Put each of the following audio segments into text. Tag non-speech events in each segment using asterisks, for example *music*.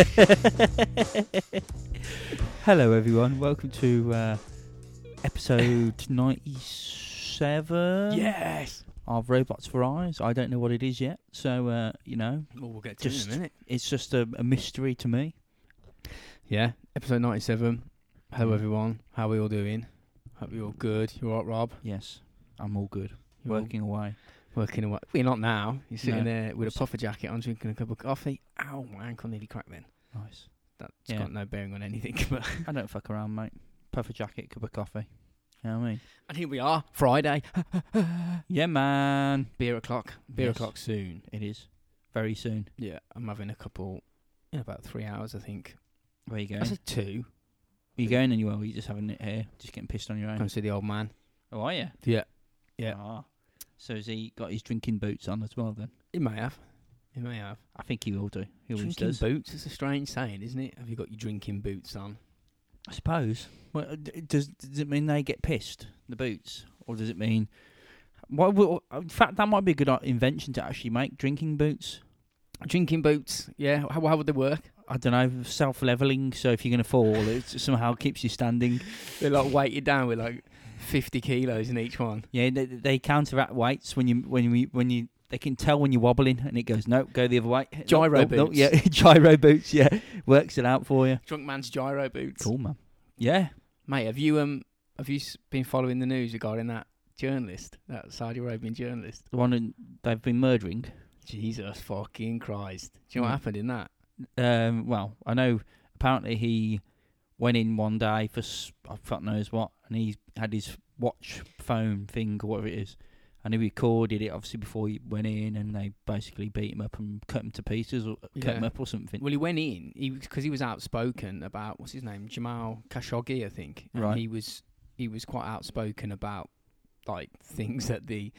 *laughs* Hello, everyone. Welcome to uh, episode *laughs* 97 Yes. of Robots for Eyes. I don't know what it is yet, so, uh, you know, Well, we'll get to Just- it in a minute. it's just a, a mystery to me. Yeah. Episode 97. Hello, Mm. everyone. How are we all doing? Hope you're all good. You all right, Rob? Yes, I'm all good. You all Working away. Working away. We're not now. You're sitting No. there with a puffer jacket on, drinking a cup of coffee. Ow, my ankle nearly cracked then. Nice. That's Yeah. got no bearing on anything. *laughs* But *laughs* I don't fuck around, mate. Puffer jacket, cup of coffee. You know what I mean? and here we are, Friday. *laughs* Yeah, man. Beer o'clock. Beer Yes. o'clock soon. It is. Very soon. Yeah, I'm having a couple in about three hours, I think. Where you going? I said two. Are you going anywhere? Or are you just having it here? Just getting pissed on your own? Come see the old man. Oh, are you? Yeah. Yeah. Ah. So has he got his drinking boots on as well then? He may have. He may have. I think he will do. He always drinking does. boots is a strange saying, isn't it? Have you got your drinking boots on? I suppose. Well, uh, d- does does it mean they get pissed the boots, or does it mean? What, what, in fact, that might be a good uh, invention to actually make drinking boots. Drinking boots, yeah. How, how would they work? I don't know, self leveling. So if you're going to fall, it somehow keeps you standing. They like weight you down with like fifty kilos in each one. Yeah, they, they counteract weights when you when you when you. They can tell when you're wobbling, and it goes no, go the other way. Gyro Nope, nope, nope, boots. yeah, *laughs* gyro boots. Yeah, works it out for you. Drunk man's gyro boots. Cool, man. Yeah, Mate, have you um have you s- been following the news regarding that journalist, that Saudi Arabian journalist? the one they've been murdering. Jesus fucking Christ! Do you know what Mm. happened in that? um, well, I know apparently he went in one day for I fuck knows what, and he had his watch phone thing or whatever it is, and he recorded it obviously before he went in, and they basically beat him up and cut him to pieces or cut him up or something. Well, he went in because he was outspoken about what's his name, Jamal Khashoggi, I think. And Right. He was he was quite outspoken about like things that the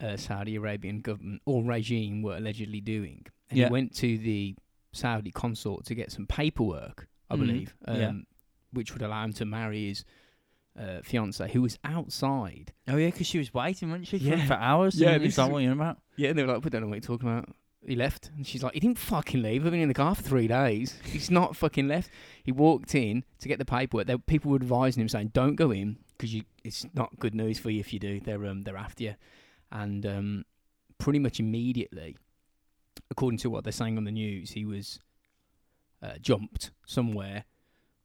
uh, Saudi Arabian government or regime were allegedly doing. And Yeah. he went to the Saudi consulate to get some paperwork, I Mhm. believe, um, Yeah. which would allow him to marry his uh, fiance, who was outside. Oh yeah, because she was waiting, wasn't she, for, Yeah. for hours? Yeah, and this it's like what you about? Yeah, and they were like, "We don't know what you're talking about." He left, and she's like, "He didn't fucking leave. I've been in the car for three days. He's not fucking left." He walked in to get the paperwork. There, people were advising him, saying, "Don't go in because you, it's not good news for you if you do. They're um, they're after you." And um, pretty much immediately, according to what they're saying on the news, he was uh, jumped somewhere,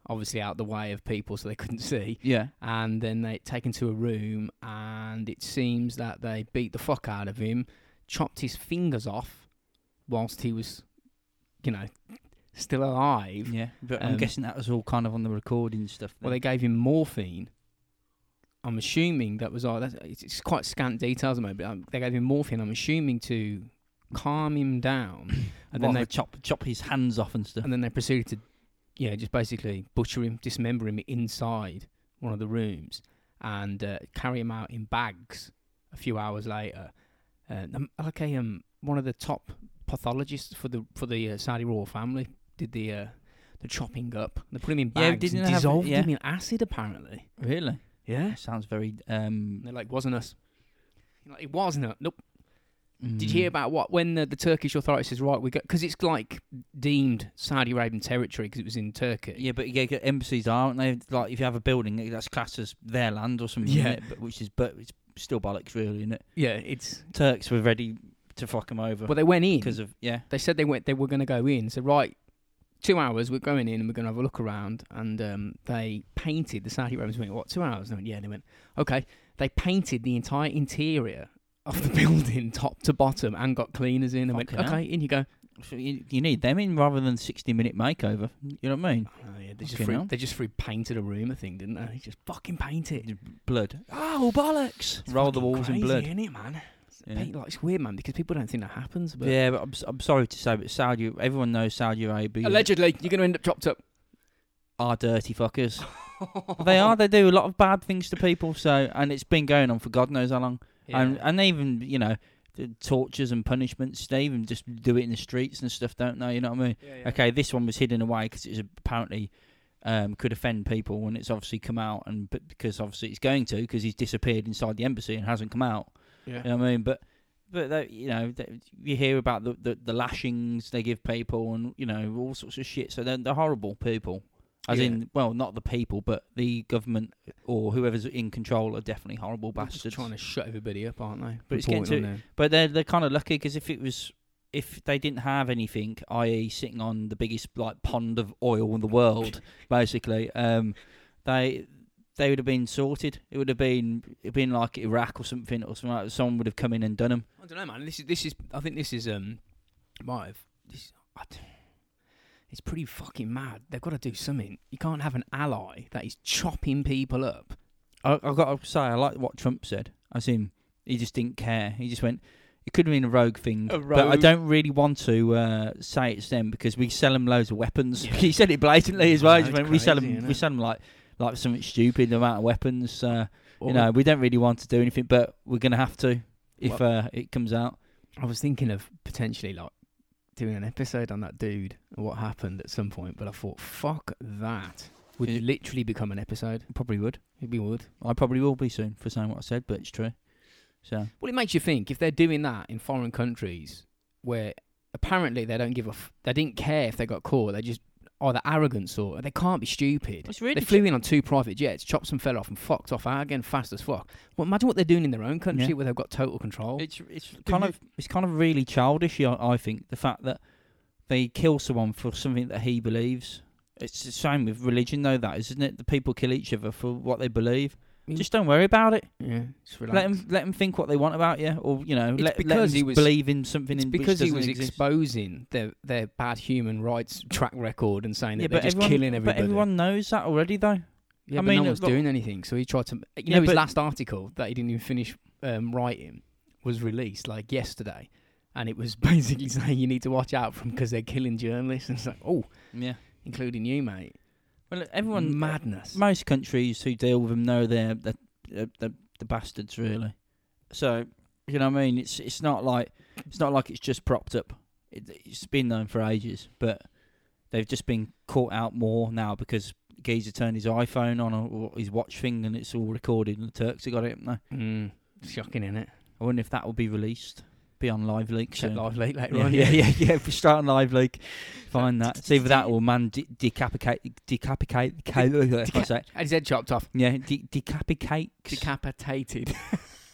obviously out the way of people so they couldn't *laughs* see Yeah. and then they taken to a room and it seems that they beat the fuck out of him chopped his fingers off whilst he was you know still alive Yeah, but I'm Um, guessing that was all kind of on the recording stuff. well they gave him morphine i'm assuming that was all that's, it's, quite scant details at the moment but um, they gave him morphine i'm assuming to calm him down *coughs* and What, then they chop chop his hands off and stuff. and then they proceeded to yeah just basically butcher him dismember him inside one of the rooms and uh, carry him out in bags a few hours later uh, um, like a um one of the top pathologists for the for the uh, Saudi royal family did the uh, the chopping up they put him in Yeah, bags didn't and they have- dissolved yeah. him in acid apparently Really? yeah sounds very. Um, they're like wasn't us like, it wasn't us did mm, you hear about what when the, the Turkish authorities says right we go because it's like deemed Saudi Arabian territory because it was in Turkey. Yeah, but yeah, embassies aren't they? Like, if you have a building that's classed as their land or something, Yeah. but which is but it's still bollocks, really, isn't it? yeah it's Turks were ready to fuck them over well they went in. because of yeah, they said they went they were going to go in. So right two hours we're going in and we're going to have a look around and um, they painted the Saudi Arabians went what two hours? And I went, yeah they went okay. They painted the entire interior of the *laughs* building top to bottom and got cleaners in and went hell. okay in you go so you, you need them in rather than sixty minute makeover. You know what I mean? oh, yeah, they just Fucking free, hell. they just free painted a room I think didn't they They just fucking paint it Blood. Oh bollocks! It's Roll the fucking walls in crazy, blood. isn't it man It's, Yeah. paint- like, it's weird man because people don't think that happens but Yeah, but I'm, s- I'm sorry to say, but Saudi, everyone knows Saudi Arabia allegedly you're going to end up chopped up are dirty fuckers. *laughs* they are. They do a lot of bad things to people. So, and it's been going on for God knows how long. And and even you know, the tortures and punishments. They even just do it in the streets and stuff, don't they? You know what I mean? Yeah, yeah. Okay, this one was hidden away because it's apparently um, could offend people, and it's obviously come out, and but because obviously it's going to because he's disappeared inside the embassy and hasn't come out. Yeah. You know what I mean? But But they, you know, they, you hear about the, the the lashings they give people, and you know all sorts of shit. So they're, they're horrible people. As Yeah. in, well, not the people, but the government or whoever's in control are definitely horrible They're just bastards. trying to shut everybody up, aren't they? But it's getting to- But they're they're kind of lucky because if it was if they didn't have anything, i.e., sitting on the biggest like pond of oil in the world, *laughs* basically, um, they they would have been sorted. It would have been it'd been like Iraq or something, or something like Someone would have come in and done them. I don't know, man. This is this is. I think this is um, might have this. I d- it's pretty fucking mad. They've got to do something. You can't have an ally that is chopping people up. I, I've got to say, I like what Trump said. As in, he just didn't care. He just went. It could have been a rogue thing, A but I don't really want to uh, say it's them because we sell them loads of weapons. Yeah. *laughs* he said it blatantly as well. I He know, just it's went, we sell crazy, them. We sell them like like something stupid. The amount of weapons. Uh, Or- you know, we don't really want to do anything, but we're gonna have to if uh, it comes out. I was thinking of potentially like doing an episode on that dude and what happened at some point, but I thought, fuck that. Would Yeah. literally become an episode. Probably would. It be would. I probably will be soon for saying what I said, but it's true. So Well, it makes you think if they're doing that in foreign countries where apparently they don't give a, f- they didn't care if they got caught. They just either arrogance or they can't be stupid. it's really They flew in on two private jets, chopped some fella off, and fucked off out again fast as fuck. Well, imagine what they're doing in their own country Yeah. where they've got total control. It's it's kind of it's kind of really childish. I, I think the fact that they kill someone for something that he believes. It's the same with religion, though. That isn't it? The people kill each other for what they believe. Mm. Just don't worry about it. yeah, just Let them let them think what they want about you, or you know, It's let, let because them he was- believe in something. It's in because which he was exist. exposing their their bad human rights track record and saying that Yeah, they're just everyone, killing everybody. but everyone knows that already, though. yeah, I but mean, no one's doing anything. So he tried to. You Yeah, know, his last article that he didn't even finish um, writing was released like yesterday, and it was *laughs* basically saying you need to watch out from because they're killing journalists. And it's like, oh, Yeah. including you, mate. Well, everyone, madness. most countries who deal with them know they're the the, the, the bastards, really. So you know what I mean? It's it's not like it's not like it's just propped up. It, it's been known for ages, but they've just been caught out more now because Geezer turned his iPhone on or his watch thing and it's all recorded and the Turks have got it. No, Mm, shocking, isn't it? I wonder if that will be released. Be on Live Leak Check soon. live late later Yeah, on. yeah, yeah, *laughs* yeah. We start on Live Leak, find that. It's either that or man de- decapitate, decapitate, if I say it. Had his head chopped off. Yeah, de- decapitate. Decapitated. *laughs*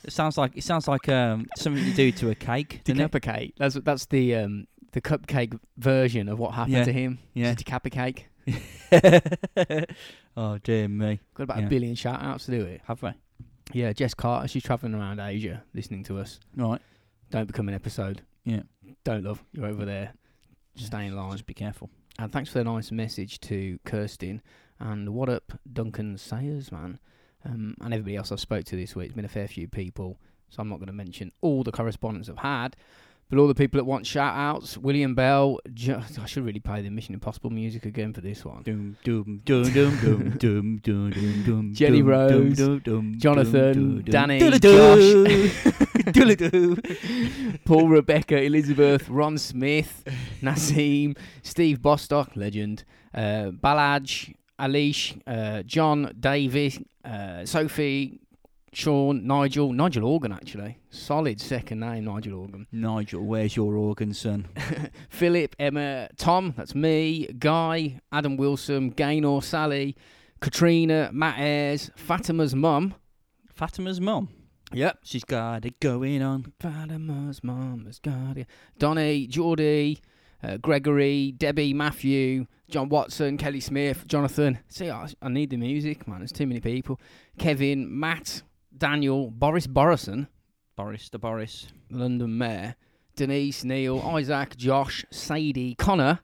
It sounds like it sounds like um something you do to a cake. Decapitate. That's that's the um the cupcake version of what happened Yeah. to him. Yeah. Decapitate. *laughs* oh dear me. Got about Yeah. a billion shout outs to do it. Have we? Yeah, Jess Carter, she's travelling around Asia listening to us. Right. Don't become an episode. Yeah. Don't love. You're over there. Just stay in line. Just be careful. And thanks for the nice message to Kirstin. And what up, Duncan Sayers, man. Um, and everybody else I've spoke to this week. It's been a fair few people. So I'm not going to mention all the correspondence I've had. But all the people that want shout outs, William Bell. I should really play the Mission Impossible music again for this one. Doom doom doom doom doom doom doom doom doom. Jenny Rose, doom, doom, Jonathan, doom, doom, Danny, doodle-doo. *laughs* Doodle-doo. Paul, Rebecca, Elizabeth, Ron Smith, *laughs* Nassim, Steve Bostock, legend, uh, Balaj, Alish, uh, John, Davis, uh, Sophie, Sean, Nigel, Nigel Organ actually, solid second name, Nigel Organ. Nigel, where's your organ, son? *laughs* Philip, Emma, Tom, that's me, Guy, Adam Wilson, Gaynor, Sally, Katrina, Matt Ayres, Fatima's mum. Fatima's mum. Yep. She's got it going on. Fatima's mum has got it. Donny, Geordie, uh, Gregory, Debbie, Matthew, John Watson, Kelly Smith, Jonathan. See, I, I need the music, man. There's too many people. Kevin, Matt, Daniel, Boris Borison, Boris, the Boris. London Mayor, Denise, Neil, Isaac, Josh, Sadie, Connor,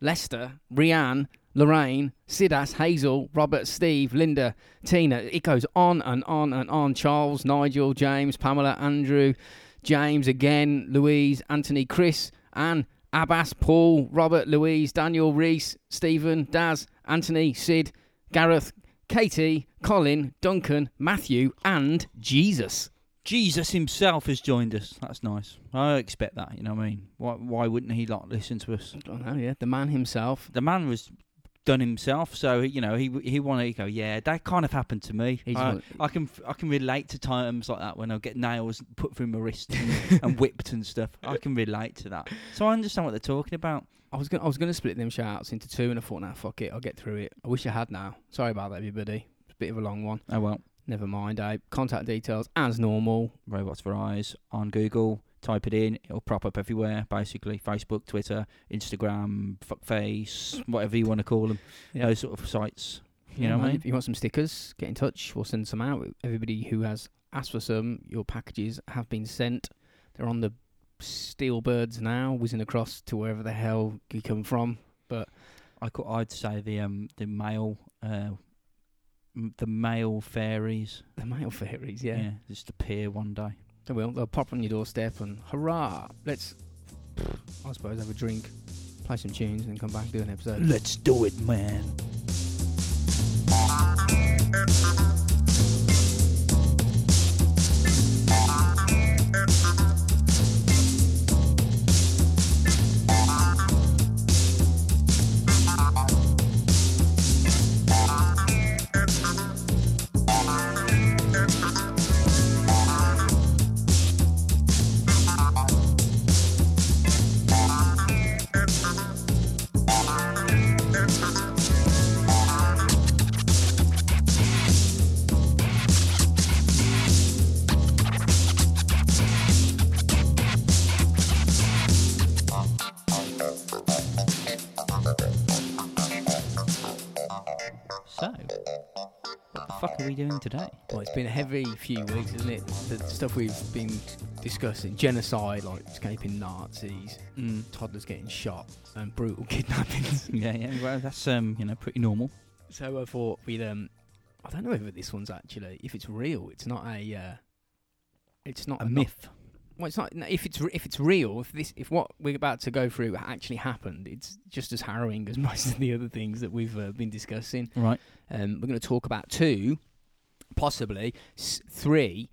Lester, Rianne, Lorraine, Sidas, Hazel, Robert, Steve, Linda, Tina. It goes on and on and on. Charles, Nigel, James, Pamela, Andrew, James again, Louise, Anthony, Chris, Anne, Abbas, Paul, Robert, Louise, Daniel, Reese, Stephen, Daz, Anthony, Sid, Gareth, Katie, Colin, Duncan, Matthew, and Jesus. Jesus himself has joined us. That's nice. I expect that. You know what I mean? Why? Why wouldn't he like listen to us? I don't know, yeah. The man himself. The man was done himself. So you know, he he wanted to go. Yeah, that kind of happened to me. He's I, I can I can relate to times like that when I get nails put through my wrist and, *laughs* and whipped and stuff. I can relate to that. So I understand what they're talking about. I was gonna, I was gonna split them shout-outs into two, and I thought, nah, fuck it, I'll get through it. I wish I had now. Sorry about that, everybody. It's a bit of a long one. Oh well. Never mind. I contact details as normal. Robots for Eyes on Google. Type it in, it'll prop up everywhere. Basically, Facebook, Twitter, Instagram, Fuckface, whatever you want to call them. Those sort of sites. You know what I mean? If you want some stickers, get in touch. We'll send some out. Everybody who has asked for some, your packages have been sent. They're on the steel birds now, whizzing across to wherever the hell you come from. But I could, I'd say the um the male uh the male fairies. The mail fairies, yeah. just appear one day. They will. They'll pop on your doorstep and hurrah! Let's, I suppose, have a drink, play some tunes, and then come back and do an episode. Let's do it, man. Fuck are we doing today? Well, it's been a heavy few weeks, isn't it? The stuff we've been discussing genocide, like escaping Nazis, Mm. toddlers getting shot, and brutal *laughs* kidnappings. *laughs* Yeah, yeah. Well, that's um, you know, pretty normal. so I thought we'd, um, I don't know whether this one's actually, if it's real, it's not a, uh, it's not A not- myth. Well, it's not. If it's if it's real, if this if what we're about to go through actually happened, it's just as harrowing as *laughs* most of the other things that we've uh, been discussing. Right. Um, we're going to talk about two, possibly s- three,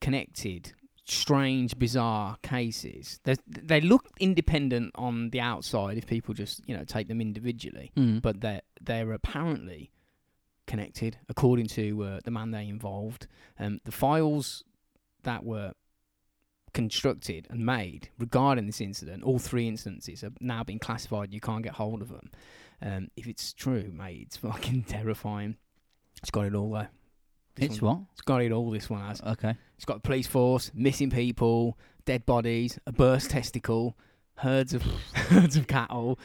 connected, strange, bizarre cases. There's, they look independent on the outside if people just you know take them individually, Mm. but they're they're apparently connected according to uh, the man they involved. Um, the files that were constructed and made regarding this incident, all three instances have now been classified. You can't get hold of them. Um, if it's true, mate, it's *laughs* fucking terrifying. It's got it all though. This it's one- what? It's got it all. This one has. Okay. It's got police force, missing people, dead bodies, a burst testicle, herds of *laughs* herds of cattle,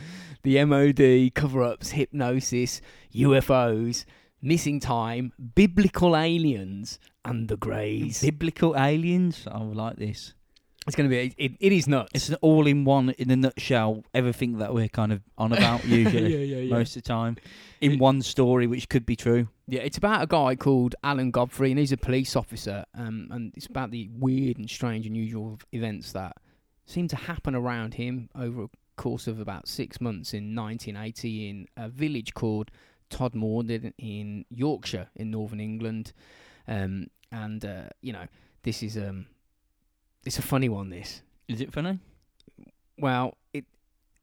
the MOD cover-ups, hypnosis, UFOs, missing time, biblical aliens, and the Greys. Biblical aliens. I would like this. It's going to be. It, it is nuts. It's an all-in-one, in a nutshell. Everything that we're kind of on about *laughs* usually, yeah, yeah. most of the time, in one story, which could be true. Yeah, it's about a guy called Alan Godfrey, and he's a police officer. Um, and it's about the weird and strange, and unusual events that seem to happen around him over a course of about six months in 1980 in a village called Todmorden in Yorkshire, in northern England. Um, and uh, you know, this is um, it's a funny one. This, Is it funny? well, it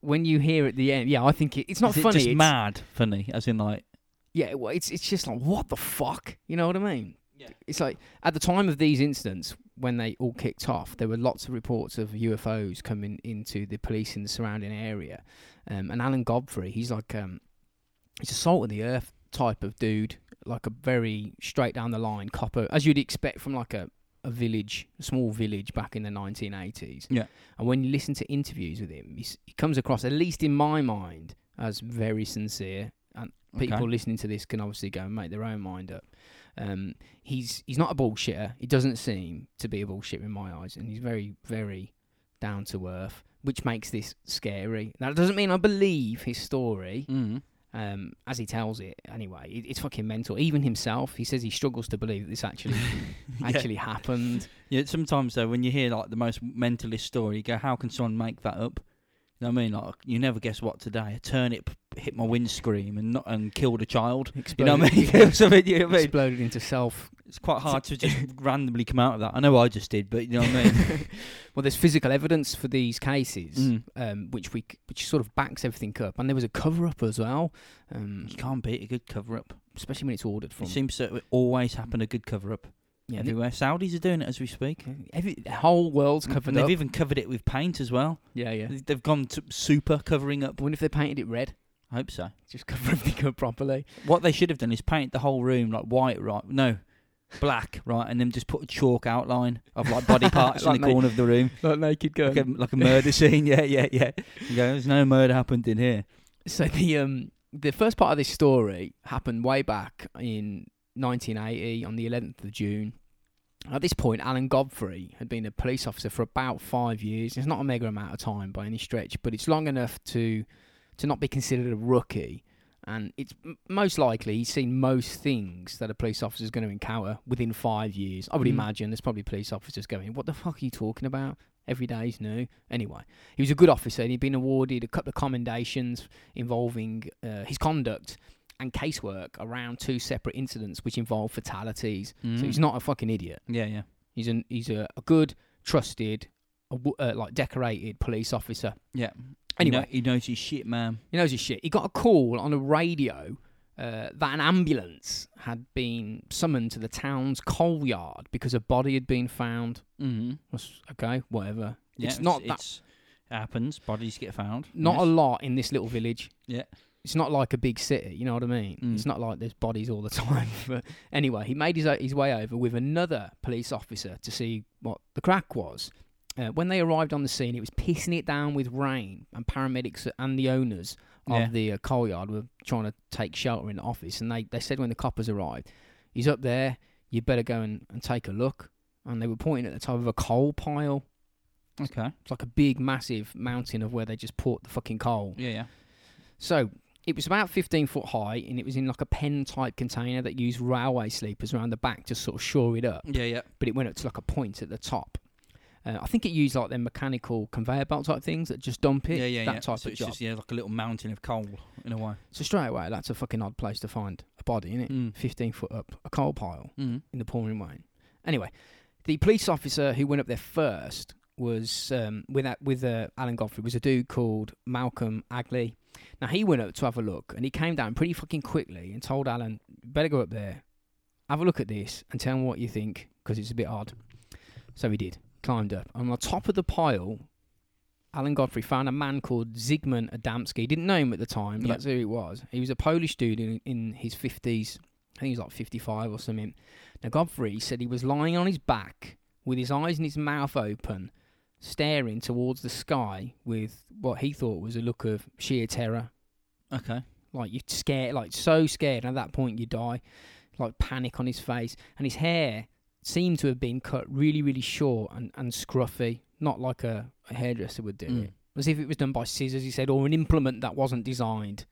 when you hear at the end, yeah, I think it, it's not Is funny. It just it's, mad funny, as in like. Yeah, well, it's it's just like what the fuck, you know what I mean? Yeah. It's like at the time of these incidents, when they all kicked off, there were lots of reports of UFOs coming into the police in the surrounding area. Um, and Alan Godfrey, he's like um, he's a salt of the earth type of dude, like a very straight down the line copper, as you'd expect from like a a village, a small village back in the 1980s. Yeah. And when you listen to interviews with him, he comes across, at least in my mind, as very sincere And people Okay. listening to this can obviously go and make their own mind up. Um, he's he's not a bullshitter. He doesn't seem to be a bullshitter in my eyes, and he's very very down to earth, which makes this scary. Now, it doesn't mean I believe his story Mm. Um, as he tells it. Anyway, it, it's fucking mental. Even himself, he says he struggles to believe that this actually *laughs* *laughs* Yeah. actually happened. Yeah, sometimes though, when you hear like the most mentalist story, you go, "How can someone make that up?" You know what I mean? Like you never guess what today. A turnip hit my windscreen and not and killed a child. You know what I mean? *laughs* yeah. Something, you know what I mean? Exploded into self. It's quite hard to just *laughs* randomly come out of that. I know I just did, but you know what I mean? *laughs* well, there's physical evidence for these cases, Mm. um, which we which sort of backs everything up, and there was a cover up as well, um, You can't beat a good cover up. especially when it's ordered from. It seems to always happen a good cover up yeah, everywhere. Saudis are doing it as we speak. every, the whole world's covered and they've up. even covered it with paint as well. yeah, yeah. They- They've gone to super covering up. I wonder if they painted it red. I hope so. Just cover everything up properly. What they should have done is paint the whole room like white, right? No, black, right? And then just put a chalk outline of like body *laughs* parts Like in the na- corner of the room, *laughs* Like naked gun. like a, like a murder *laughs* scene. Yeah, yeah, yeah. You go, There's no murder happened in here. So the um the first part of this story happened way back in 1980 on the 11th of June. At this point, Alan Godfrey had been a police officer for about five years. It's not a mega amount of time by any stretch, but it's long enough to to not be considered a rookie. And it's m- most likely he's seen most things that a police officer is going to encounter within five years. I would Mm. imagine there's probably police officers going, "What the fuck are you talking about? Every day's new." Anyway, he was a good officer and he'd been awarded a couple of commendations involving uh, his conduct and casework around two separate incidents which involved fatalities. So he's Mm. not a fucking idiot. Yeah, yeah. He's an he's a, a good, trusted, a uh, like decorated police officer. Yeah. Anyway. he, know, he knows his shit, man. He knows his shit. He got a call on a radio uh, that an ambulance had been summoned to the town's coal yard because a body had been found. Mm-hmm. Okay, whatever. Yeah, it's not that It's, it happens. Bodies get found. not yes. a lot in this little village. Yeah. It's not like a big city, you know what I mean? Mm. It's not like there's bodies all the *laughs* time. but anyway, he made his his way over with another police officer to see what the crack was. Uh, when they arrived on the scene, it was pissing it down with rain, and paramedics and the owners of Yeah. the uh, coal yard were trying to take shelter in the office. And they, they said when the coppers arrived, he's up there, you better go and, and take a look. And they were pointing at the top of a coal pile. Okay. It's like a big, massive mountain of where they just put the fucking coal. Yeah, yeah. So it was about 15 foot high, and it was in like a pen type container that used railway sleepers around the back to sort of shore it up. Yeah, yeah. But it went up to like a point at the top. Uh, I think it used like them mechanical conveyor belt type things that just dump it. yeah, yeah, that yeah. type so of it's job. just yeah, like a little mountain of coal in a way. So straight away, that's a fucking odd place to find a body, isn't it? Mm. 15 foot up, a coal pile Mm. in the pouring rain. Anyway, the police officer who went up there first was um, with that, with uh, Alan Godfrey was a dude called Malcolm Agley. Now he went up to have a look, and he came down pretty fucking quickly and told Alan, "Better go up there, have a look at this, and tell me what you think, because it's a bit odd." So he did. Climbed up. On the top of the pile, Alan Godfrey found a man called Zygmunt Adamski. He didn't know him at the time, but Yeah. that's who he was. He was a Polish dude in, in his 50s. I think he was like 55 or something. Now, Godfrey said he was lying on his back with his eyes and his mouth open, staring towards the sky with what he thought was a look of sheer terror. Okay. Like you're scared, like so scared. And at that point, you die. Like panic on his face. And his hair seemed to have been cut really, really short and, and scruffy, not like a, a hairdresser would do Mm. it. As if it was done by scissors, he said, or an implement that wasn't designed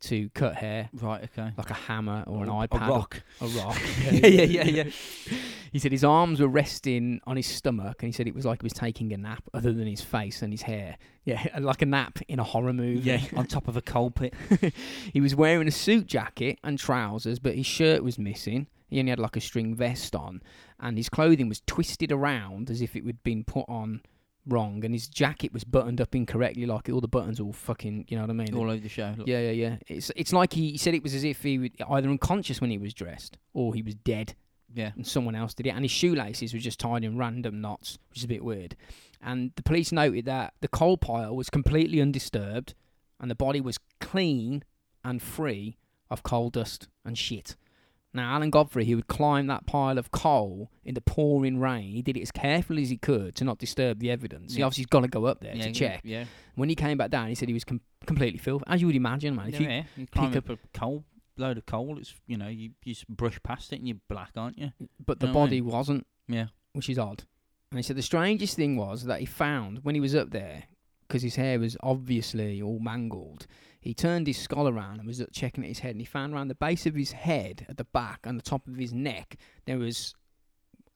to cut hair, Right. Okay. like a hammer or an iPad. A rock. A rock. *laughs* yeah, yeah, yeah, yeah. He said his arms were resting on his stomach, and he said it was like he was taking a nap, other than his face and his hair. Yeah, *laughs* like a nap in a horror movie. Yeah, *laughs* on top of a coal pit. he was wearing a suit jacket and trousers, but his shirt was missing. He only had like a string vest on, and his clothing was twisted around as if it had been put on wrong, and his jacket was buttoned up incorrectly, like all the buttons all fucking, you know what I mean? all over the show. Look. Yeah, yeah, yeah. It's it's like he, he said it was as if he was either unconscious when he was dressed or he was dead Yeah. and someone else did it. And his shoelaces were just tied in random knots, which is a bit weird. And the police noted that the coal pile was completely undisturbed and the body was clean and free of coal dust and shit. Now, Alan Godfrey, he would climb that pile of coal in the pouring rain. He did it as carefully as he could to not disturb the evidence. He obviously's got to go up there yeah, to check. Yeah. When he came back down, he said he was com- completely filthy, as you would imagine, man. If yeah, you yeah. You climb pick up a coal load of coal. It's you know you, you just brush past it and you're black, aren't you? Mm, but the know what I body wasn't, Yeah. which is odd. And he said the strangest thing was that he found when he was up there, because his hair was obviously all mangled, he turned his skull around and was checking at his head, and he found around the base of his head, at the back, and the top of his neck, there was,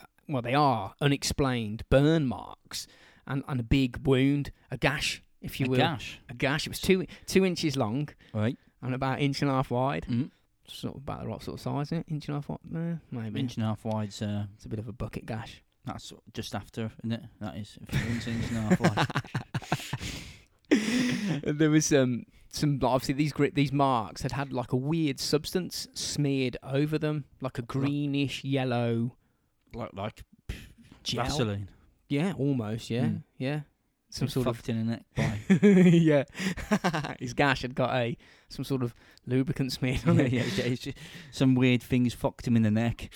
uh, well, they are unexplained burn marks and, and a big wound, a gash if you a will, gash. a gash. It was two two inches long Right. and about an inch and a half wide. Mm. Sort of about the right sort of size, isn't it? Inch and a half wide, eh, maybe. Inch and a half wide's uh, It's a bit of a bucket gash. that's just after, isn't it? That is. If inch and a half wide. *laughs* there was um, some obviously these gri- these marks had had like a weird substance smeared over them, like a greenish yellow like like gel. Vaseline. Yeah, almost. Yeah, Mm. yeah. Some sort of in the neck by. *laughs* yeah. *laughs* His gash had got a some sort of lubricant smeared on it. *laughs* yeah, yeah, just some weird things fucked him in the neck.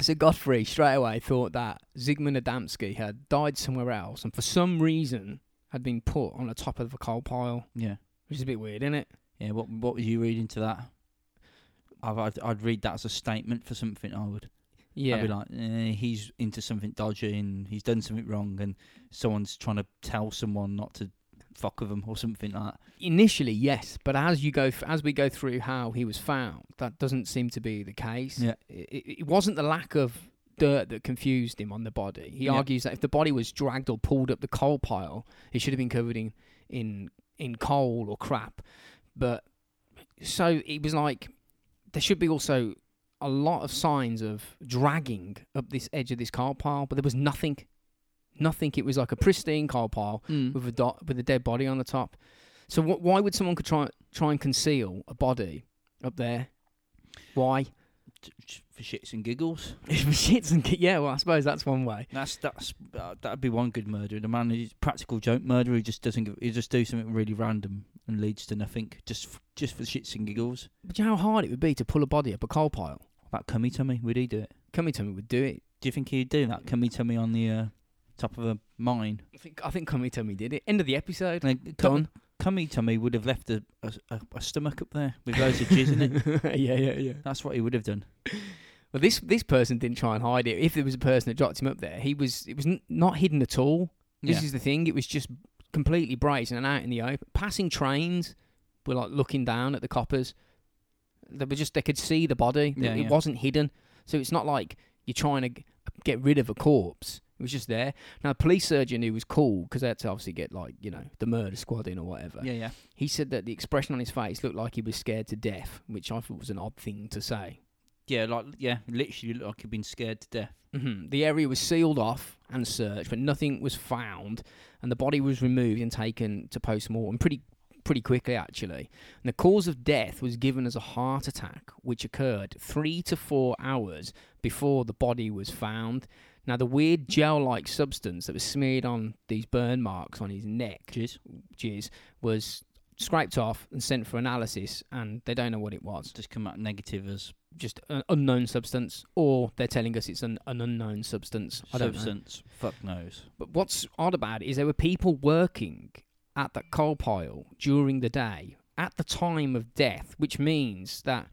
So Godfrey straight away thought that Zygmunt Adamski had died somewhere else, and for some reason had been put on the top of a coal pile, Yeah. Which is a bit weird, isn't it? Yeah, what what was you reading to that? I've, I'd, I'd read that as a statement for something. I would. Yeah. I'd be like, eh, he's into something dodgy and he's done something wrong, and someone's trying to tell someone not to fuck with him or something like that. Initially, yes, but as you go, f- as we go through how he was found, that doesn't seem to be the case. Yeah. It, it, it wasn't the lack of dirt that confused him on the body. He Yeah. argues that if the body was dragged or pulled up the coal pile, it should have been covered in in in coal or crap. But so it was like there should be also a lot of signs of dragging up this edge of this car pile, but there was nothing. Nothing. It was like a pristine car pile mm. with a dot with a dead body on the top. So wh- why would someone could try try and conceal a body up there? Why? For shits and giggles. *laughs* For shits and yeah. Well, I suppose that's one way. That's that's uh, that'd be one good murder. The man who's practical joke murder. He just doesn't. Give, he just do something really random and leads to nothing. Just f- just for shits and giggles. But you know how hard it would be to pull a body up a coal pile? That cummy tummy, would he do it? To me would do it. Do you think he'd do that? Cummy tummy on the uh, top of a mine. I think I think Cummy Tummy did it. End of the episode. Like, Done. Cummy tummy would have left a, a, a, stomach up there with loads of jizz in it. *laughs* yeah, yeah, yeah. That's what he would have done. Well, this this person didn't try and hide it. If there was a person that dropped him up there, he was it was n- not hidden at all. This Yeah. is the thing. It was just completely brazen and out in the open. Passing trains were like looking down at the coppers. They were just they could see the body. Yeah, it yeah. wasn't hidden. So it's not like you're trying to g- get rid of a corpse. It was just there. Now, the police surgeon who was cool because they had to obviously get like you know the murder squad in or whatever. Yeah, yeah. He said that the expression on his face looked like he was scared to death, which I thought was an odd thing to say. Yeah, like yeah, literally looked like he'd been scared to death. hmm The area was sealed off and searched, but nothing was found, and the body was removed and taken to post-mortem pretty pretty quickly, actually. And the cause of death was given as a heart attack, which occurred three to four hours before the body was found. Now, the weird gel-like substance that was smeared on these burn marks on his neck, Jizz. jizz, was scraped off and sent for analysis, and they don't know what it was. Just come out negative as Just an unknown substance, or they're telling us it's an, an unknown substance. I don't know. substance. Fuck knows. But what's odd about it is there were people working at that coal pile during the day at the time of death, which means that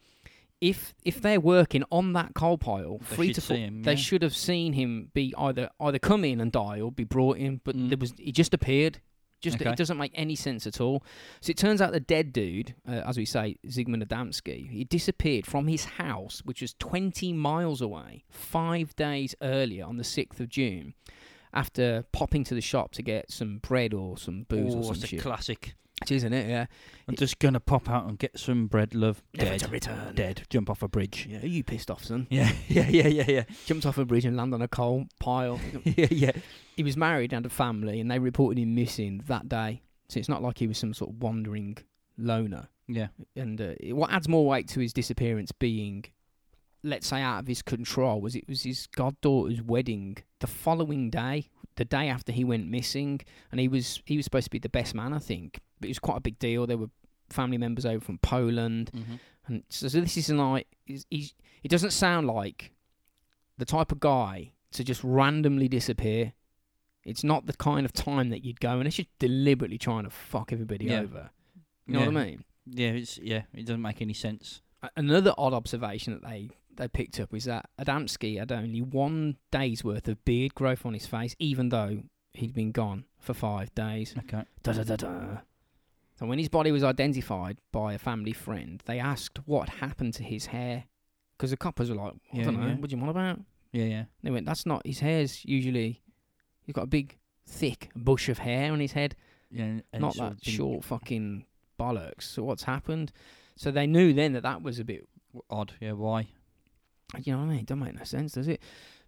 if if they're working on that coal pile, They three should to four, him, they should have seen him be either either come in and die or be brought in. But Mm. there was he just appeared. Just Okay. it doesn't make any sense at all. So it turns out the dead dude, uh, as we say, Zygmunt Adamski, he disappeared from his house, which was 20 miles away, five days earlier on the 6th of June, after popping to the shop to get some bread or some booze oh, or some a shit. classic. It is, isn't it? Yeah. I'm just gonna pop out and get some bread, love. Never Dead. to return. Dead. Jump off a bridge. Yeah, you pissed off, son. Yeah, *laughs* yeah, yeah, yeah, yeah, Jumped off a bridge and landed on a coal pile. *laughs* yeah, yeah. he was married and had a family, and they reported him missing that day. So it's not like he was some sort of wandering loner. Yeah. and uh, what adds more weight to his disappearance being, let's say, out of his control was it was his goddaughter's wedding the following day, the day after he went missing, and he was he was supposed to be the best man, I think, but it was quite a big deal. There were family members over from Poland, Mm-hmm. and so, so this isn't like he's, he's, it doesn't sound like the type of guy to just randomly disappear. It's not the kind of time that you'd go, and it's just deliberately trying to fuck everybody Yeah. over. You know what I mean? Yeah, it's yeah. It doesn't make any sense. Another odd observation that they, they picked up was that Adamski had only one day's worth of beard growth on his face, even though he'd been gone for five days. Okay. Da da da da. So when his body was identified by a family friend, they asked what happened to his hair, because the coppers were like, "I Yeah, don't know, yeah. what do you want about?" Yeah, yeah. They went, "That's not his hair's usually. He's got a big, thick bush of hair on his head." Yeah, and- and not that short fucking bollocks. So what's happened? So they knew then that that was a bit Odd. Yeah. Why? You know what I mean? It don't make no sense, does it?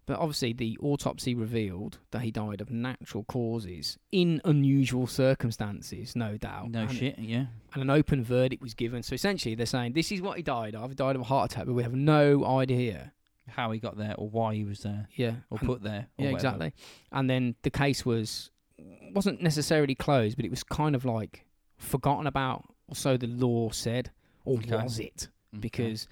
But obviously, the autopsy revealed that he died of natural causes in unusual circumstances, no doubt. No and, shit. Yeah. And an open verdict was given. So essentially, they're saying this is what he died of. He died of a heart attack, but we have no idea. How he got there or why he was there Yeah. or and- put there. Or yeah, whatever. exactly. And then the case was wasn't necessarily closed, but it was kind of like forgotten about, or so the law said, or Okay. was it? Okay. because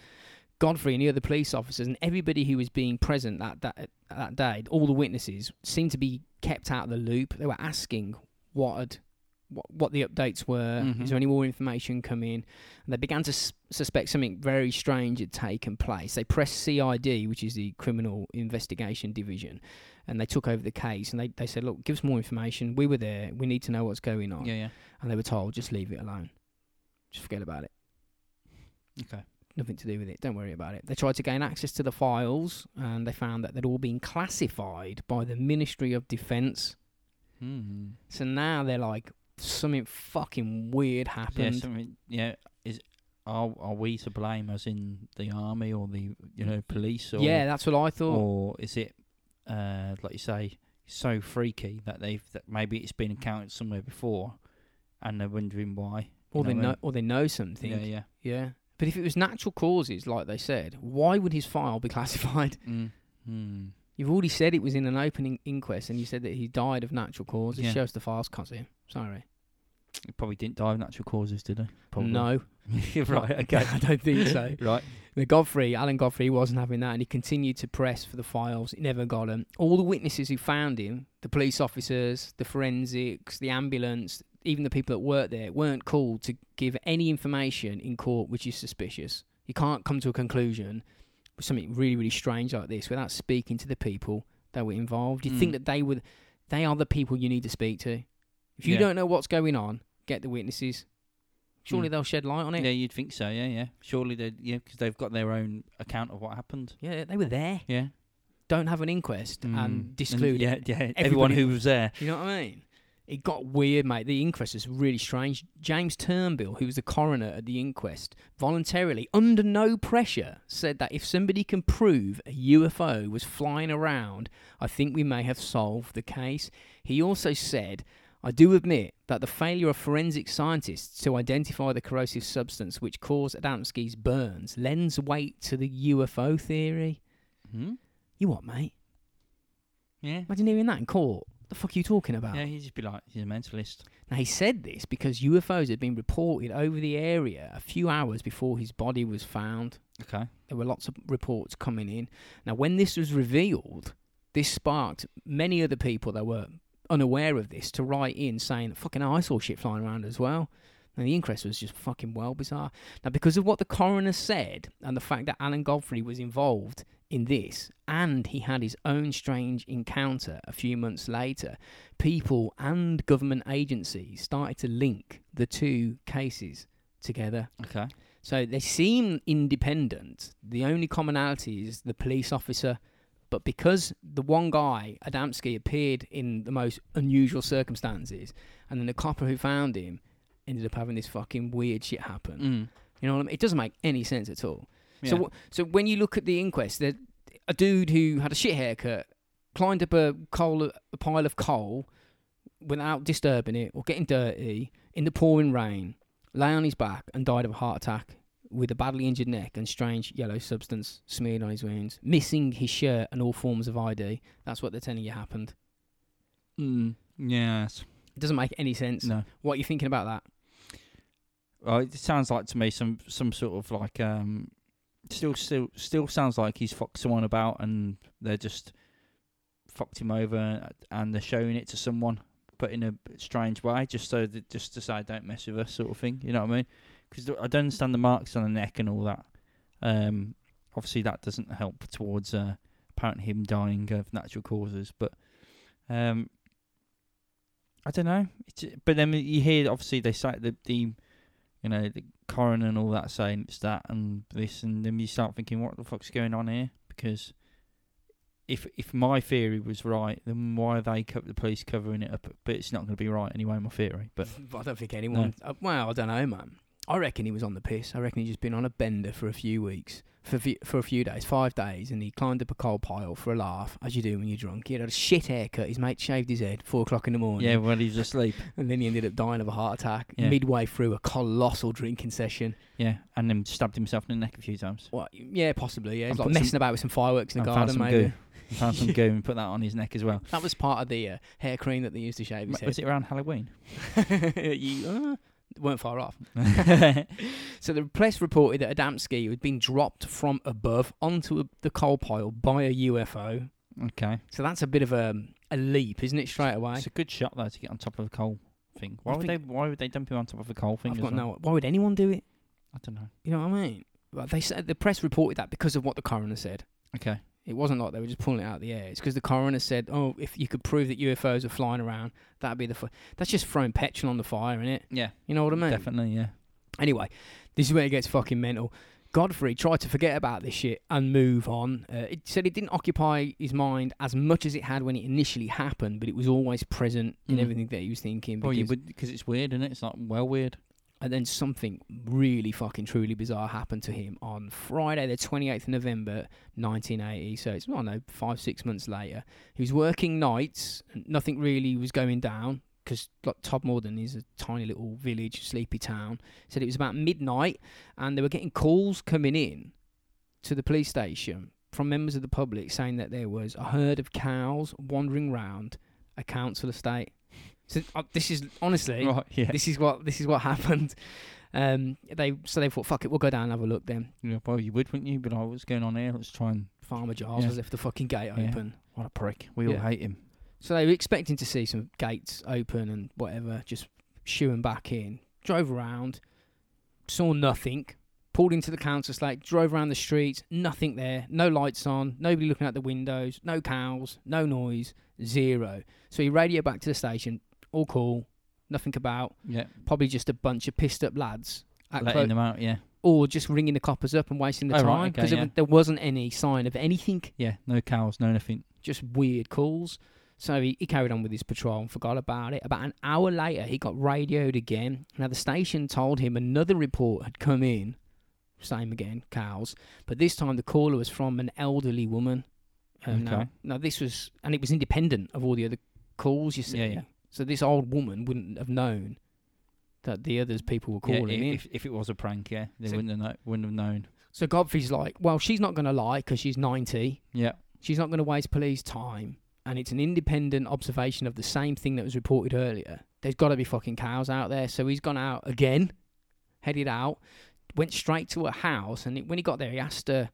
Godfrey and the other police officers and everybody who was being present that that that day, all the witnesses seemed to be kept out of the loop. They were asking what had, what, what the updates were. Mhm. Is there any more information coming? And they began to s- suspect something very strange had taken place. They pressed CID, which is the Criminal Investigation Division, and they took over the case. And they, they said, "Look, give us more information. We were there. We need to know what's going on." Yeah. Yeah. And they were told, "Just leave it alone. Just forget about it." Okay. Nothing to do with it. Don't worry about it. They tried to gain access to the files, and they found that they'd all been classified by the Ministry of Defence. Hmm. So now they're like, something fucking weird Yeah. happened. Something. Yeah. Is are are we to blame, as in the army or the you know police or yeah, that's what I thought. or is it uh like you say so freaky that they've that maybe it's been encountered somewhere before and they're wondering why. or they know know, or they know something. Mean? Yeah. Yeah. But if it was natural causes, like they said, why would his file be *laughs* classified? Mm. Hmm. You've already said it was in an opening inquest, and you said that he died of natural causes. Yeah. Show us the files, can't see him. Sorry. He probably didn't die of natural causes, did he? Probably. No. *laughs* right. *laughs* Okay. I don't think so. right. The Godfrey, Alan Godfrey, wasn't having that, and he continued to press for the files. He never got them. All the witnesses who found him, the police officers, the forensics, the ambulance, even the people that worked there, weren't called to give any information in court, which is suspicious. You can't come to a conclusion with something really, really strange like this without speaking to the people that were involved. You think Mm. that they would, they are the people you need to speak to. If you Yeah. don't know what's going on, get the witnesses. Surely Mm. they'll shed light on it. Yeah, you'd think so. Yeah, yeah. Surely they, yeah, because they've got their own account of what happened. yeah, they were there. Yeah. don't have an inquest Mm. and disclude. yeah, yeah. Everyone who was there. You know what I mean? It got weird, mate. The inquest was really strange. James Turnbull, who was the coroner at the inquest, voluntarily, under no pressure, said that if somebody can prove a UFO was flying around, I think we may have solved the case. He also said, I do admit that the failure of forensic scientists to identify the corrosive substance which caused Adamski's burns lends weight to the UFO theory. Hmm? You what, mate? Yeah. Imagine hearing that in court. The fuck are you talking about? Yeah, he'd just be like, he's a mentalist. Now he said this because UFOs had been reported over the area a few hours before his body was found. Okay. There were lots of reports coming in. Now, when this was revealed, this sparked many other people that were unaware of this to write in saying, "Fucking I saw shit flying around as well." And the inquest was just fucking well bizarre. Now, because of what the coroner said and the fact that Alan Godfrey was involved in this, and he had his own strange encounter a few months later, people and government agencies started to link the two cases together. Okay. So they seem independent. The only commonality is the police officer. But because the one guy, Adamski, appeared in the most unusual circumstances, and then the copper who found him ended up having this fucking weird shit happen. Mm. You know what I mean? It doesn't make any sense at all. Yeah. So, so when you look at the inquest, there, a dude who had a shit haircut climbed up a coal, a pile of coal, without disturbing it or getting dirty in the pouring rain, lay on his back and died of a heart attack with a badly injured neck and strange yellow substance smeared on his wounds, missing his shirt and all forms of ID. That's what they're telling you happened. Mm. Yes. It doesn't make any sense. No. What are you thinking about that? Well, it sounds like to me some some sort of like um, still still still sounds like he's fucked someone about and they're just fucked him over and they're showing it to someone, but in a strange way, just so that just to say don't mess with us, sort of thing. You know what I mean? Because I don't understand the marks on the neck and all that. Um, obviously that doesn't help towards uh, apparently him dying of natural causes, but um, I don't know. It's, but then you hear obviously they say the the you know, the coroner and all that saying it's that and this, and then you start thinking, what the fuck's going on here? Because if if my theory was right, then why are they co- the police covering it up? But it's not going to be right anyway. My theory, but *laughs* I don't think anyone. Uh, well, I don't know, man. I reckon he was on the piss. I reckon he's just been on a bender for a few weeks, for for a few days, five days, and he climbed up a coal pile for a laugh, as you do when you're drunk. He had a shit haircut. His mate shaved his head four o'clock in the morning. yeah, when he's asleep, *laughs* and then he ended up dying of a heart attack Yeah. midway through a colossal drinking session. yeah, and then stabbed himself in the neck a few times. What? Yeah, possibly. Yeah, he's like some- messing about with some fireworks in the garden, some maybe. goo. He found some goo and put that on his neck as well. That was part of the uh, hair cream that they used to shave his Was it around Halloween? *laughs* you uh, weren't far off. *laughs* *laughs* So the press reported that Adamski had been dropped from above onto a, the coal pile by a UFO. okay, So that's a bit of a a leap, isn't it? Straight away. it's a good shot though to get on top of a coal thing. Why I would they? Why would they dump him on top of a coal thing? I've got well? no. Why would anyone do it? I don't know. You know what I mean? Well, they said the press reported that because of what the coroner said. Okay, It wasn't like they were just pulling it out of the air. It's because the coroner said, "Oh, if you could prove that UFOs are flying around, that'd be the." F-. That's just throwing petrol on the fire, innit? yeah, You know what I mean? definitely, yeah. Anyway, this is where it gets fucking mental. Godfrey tried to forget about this shit and move on. Uh, it said it didn't occupy his mind as much as it had when it initially happened, but it was always present in Mm. everything that he was thinking. Well, you because- would because it's weird, isn't it? It's like well weird. And then something really fucking truly bizarre happened to him on Friday, the 28th of November, 1980. So it's, I don't know, five, six months later. He was working nights, and nothing really was going down because like, Todmorden is a tiny little village, sleepy town. Said it was about midnight, and they were getting calls coming in to the police station from members of the public saying that there was a herd of cows wandering round a council estate. So uh, this is honestly *laughs* Right, yeah. this is what this is what *laughs* happened. Um, they so they thought, fuck it, we'll go down and have a look then. yeah. Well, you would, wouldn't you? But I was going on here. Let's try and. Farmer Giles Yeah. has left the fucking gate Yeah. open. What a prick. We all hate him. So they were expecting to see some gates open and whatever, just shooing back in. Drove around, saw nothing. Pulled into the council estate, drove around the streets, nothing there, no lights on, nobody looking out the windows, no cows, no noise, zero. So he radioed back to the station, all cool, nothing about, Yeah, probably just a bunch of pissed up lads at letting clo- them out. Yeah, or just ringing the coppers up and wasting the Oh, right, time okay, because yeah. there wasn't any sign of anything, yeah. No cows, no nothing. just weird calls. So he, he carried on with his patrol and forgot about it. About an hour later, he got radioed again. Now, the station told him another report had come in. Same again, cows. But this time, the caller was from an elderly woman. Um, now, Okay. now, this was, and it was independent of all the other calls, you see. Yeah, yeah. So this old woman wouldn't have known that the others people were Yeah, calling in. if, if it was a prank, yeah, they So- wouldn't have know, wouldn't have known. So Godfrey's like, well, she's not going to lie because she's 90. Yeah, She's not going to waste police time. And it's an independent observation of the same thing that was reported earlier. There's got to be fucking cows out there. So he's gone out again, headed out, went straight to a house. And it, when he got there, he asked her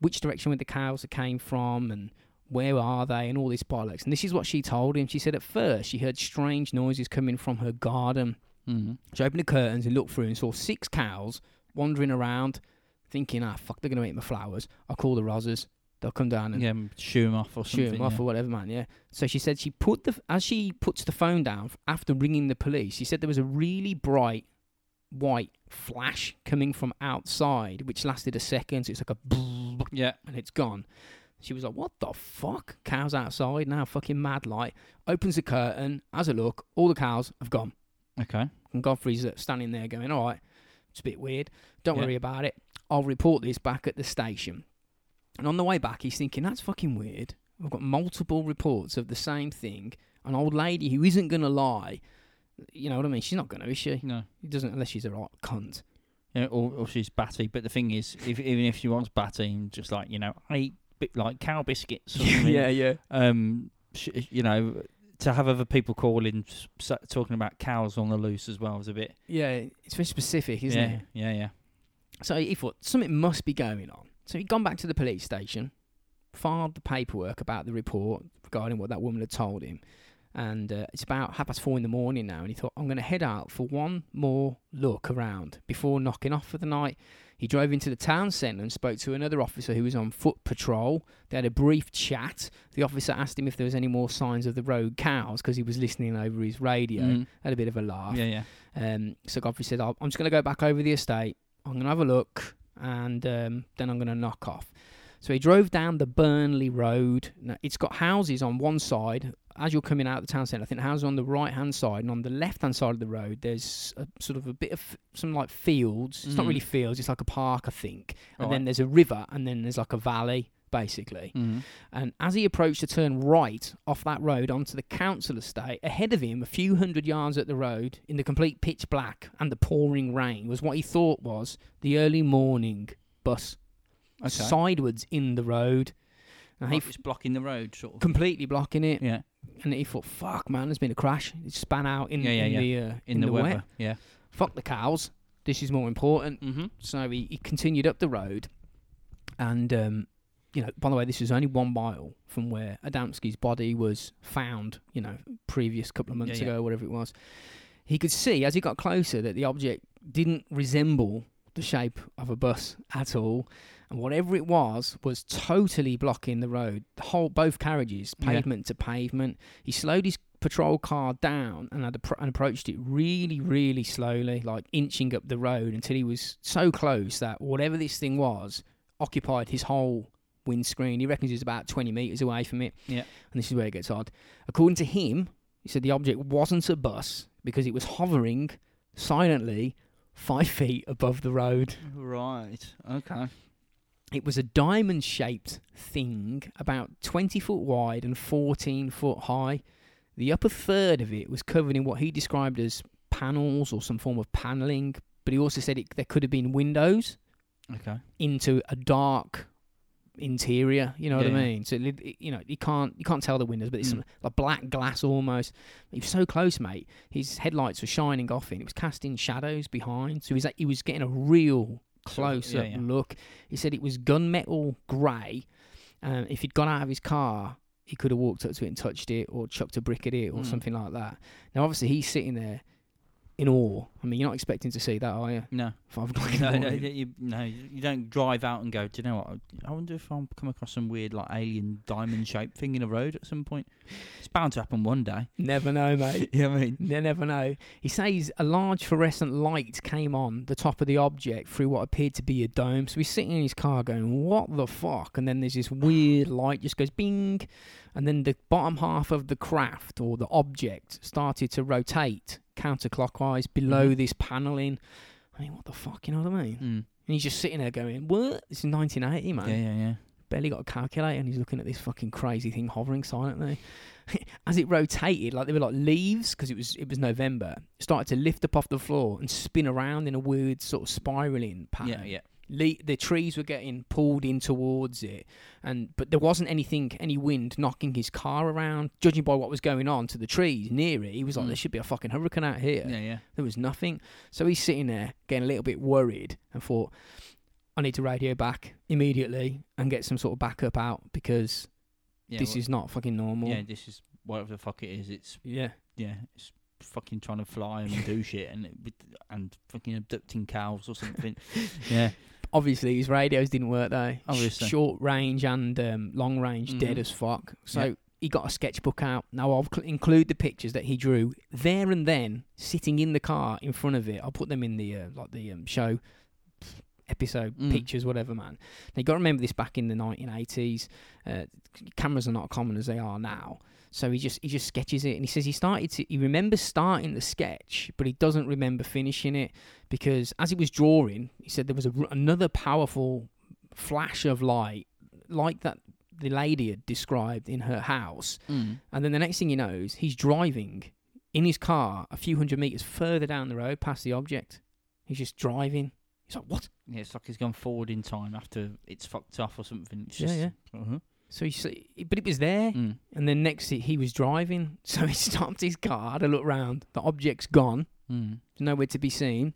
which direction where the cows came from and where are they and all this bollocks. And this is what she told him. She said at first she heard strange noises coming from her garden. mm-hmm. She opened the curtains and looked through and saw six cows wandering around, thinking, ah, fuck, they're going to eat my flowers. I'll call the Rozzers. They'll come down and yeah, shoo him off or something. them off yeah. or whatever, man, yeah. So she said she put the, as she puts the phone down after ringing the police, she said there was a really bright white flash coming from outside, which lasted a second. So it's like a yeah, and it's gone. She was like, "What the fuck? Cows outside now, fucking mad light." Opens the curtain, has a look. All the cows have gone. okay. And Godfrey's uh, standing there going, all right, it's a bit weird. Don't Yeah. worry about it. I'll report this back at the station. And on the way back, he's thinking, that's fucking weird. I've got multiple reports of the same thing. An old lady who isn't going to lie. You know what I mean? She's not going to, is she? No, He doesn't, unless she's a right cunt. yeah, or, or she's batty. But the thing is, if even if she wants batty, just like you know, I eat bit like cow biscuits. Or yeah. Yeah. Um, sh- you know, to have other people calling s- s- talking about cows on the loose as well is a bit. Yeah, it's very specific, isn't yeah, it? yeah, yeah. So he thought something must be going on. So he'd gone back to the police station, filed the paperwork about the report regarding what that woman had told him. And uh, it's about half past four in the morning now. And he thought, I'm going to head out for one more look around before knocking off for the night. He drove into the town centre and spoke to another officer who was on foot patrol. They had a brief chat. The officer asked him if there was any more signs of the road cows because he was listening over his radio. Mm. Had a bit of a laugh. Yeah, yeah. Um, so Godfrey said, "I'll- I'm just going to go back over the estate. I'm going to have a look, and um, then I'm going to knock off. So he drove down the Burnley Road. Now, it's got houses on one side. As you're coming out of the town centre, I think the houses on the right hand side, and on the left hand side of the road, there's a, sort of a bit of some like fields. It's not Mhm. really fields; it's like a park, I think. And then there's a river, and then there's like a valley, basically. Mm. And as he approached to turn right off that road onto the council estate, ahead of him, a few hundred yards up the road, in the complete pitch black and the pouring rain, was what he thought was the early morning bus Okay. sideways in the road. And he Like it's blocking the road, sort of. completely blocking it, Yeah. and he thought, "Fuck, man, there's been a crash. It span out in, Yeah, yeah, in yeah. the uh, In, the, wet. weather. Yeah. Fuck the cows. This is more important." Mm-hmm. So he, he continued up the road, and um, you know, by the way, this was only one mile from where Adamski's body was found. You know, previous couple of months ago, whatever it was. He could see as he got closer that the object didn't resemble the shape of a bus at all, and whatever it was was totally blocking the road. The whole both carriages, Yeah. pavement to pavement. He slowed his patrol car down and had appro- and approached it really, really slowly, like inching up the road until he was so close that whatever this thing was occupied his whole windscreen. He reckons he was about 20 metres away from it. Yeah. And this is where it gets odd. According to him, he said the object wasn't a bus because it was hovering silently five feet above the road. Right. Okay. It was a diamond shaped thing about 20 foot wide and 14 foot high. The upper third of it was covered in what he described as panels or some form of panelling, but he also said it, there could have been windows Okay. into a dark interior. You know what Yeah, I yeah. mean? So it- it- you know you can't you can't tell the windows, but it's Mm. some, like black glass almost. He was so close, mate. His headlights were shining off it. It was casting shadows behind, so he was he was getting a real close up yeah. look. He said it was gunmetal grey. Um, if he'd gone out of his car, he could have walked up to it and touched it, or chucked a brick at it, or Mm. something like that. Now, obviously, he's sitting there in awe. I mean, you're not expecting to see that, are you? No. Five *laughs* o'clock No, no, you, no, you don't drive out and go. Do you know what? I wonder if I'll come across some weird, like alien diamond-shaped thing in a road at some point. It's bound to happen one day. Never know, *laughs* mate. Yeah, I mean, You never know. He says a large fluorescent light came on the top of the object through what appeared to be a dome. So he's sitting in his car going, What the fuck? And then there's this weird light just goes bing. And then the bottom half of the craft or the object started to rotate counterclockwise below Mhm. this paneling. I mean, what the fuck? You know what I mean? mm. And he's just sitting there going, What? This is 1980, man yeah, yeah, yeah. barely got a calculator and he's looking at this fucking crazy thing hovering silently. *laughs* As it rotated, like they were like leaves because it was it was November, started to lift up off the floor and spin around in a weird sort of spiraling pattern. Yeah, yeah. Le- the trees were getting pulled in towards it, and but there wasn't anything, any wind knocking his car around. Judging by what was going on to the trees near it, he was like, Mm. "There should be a fucking hurricane out here." Yeah, yeah. There was nothing. So he's sitting there getting a little bit worried and thought, I need to radio back immediately and get some sort of backup out because yeah this well, is not fucking normal. Yeah, this is whatever the fuck it is. It's Yeah. yeah, it's fucking trying to fly and do *laughs* shit and and fucking abducting cows or something. yeah, *laughs* Obviously, his radios didn't work though. Obviously. Short range and um, long range, dead Mhm. as fuck. So Yeah. he got a sketchbook out. Now I'll cl- include the pictures that he drew there and then, sitting in the car in front of it. I'll put them in the uh, like the um, show episode Mm. pictures, whatever, man. Now you got to remember this back in the 1980s. Uh, cameras are not common as they are now. So he just he just sketches it, and he says he started to he remembers starting the sketch, but he doesn't remember finishing it because as he was drawing, he said there was a, another powerful flash of light, like that the lady had described in her house. mm. And then the next thing he knows, he's driving in his car a few hundred meters further down the road past the object. He's just driving. He's like, what? yeah. It's like he's gone forward in time after it's fucked off or something. It's Yeah, just, yeah. Uh-huh. So he, s- but it was there. Mm. And then next he, he was driving, *laughs* so he stopped his car, had a look round. The object's gone, Mm. nowhere to be seen.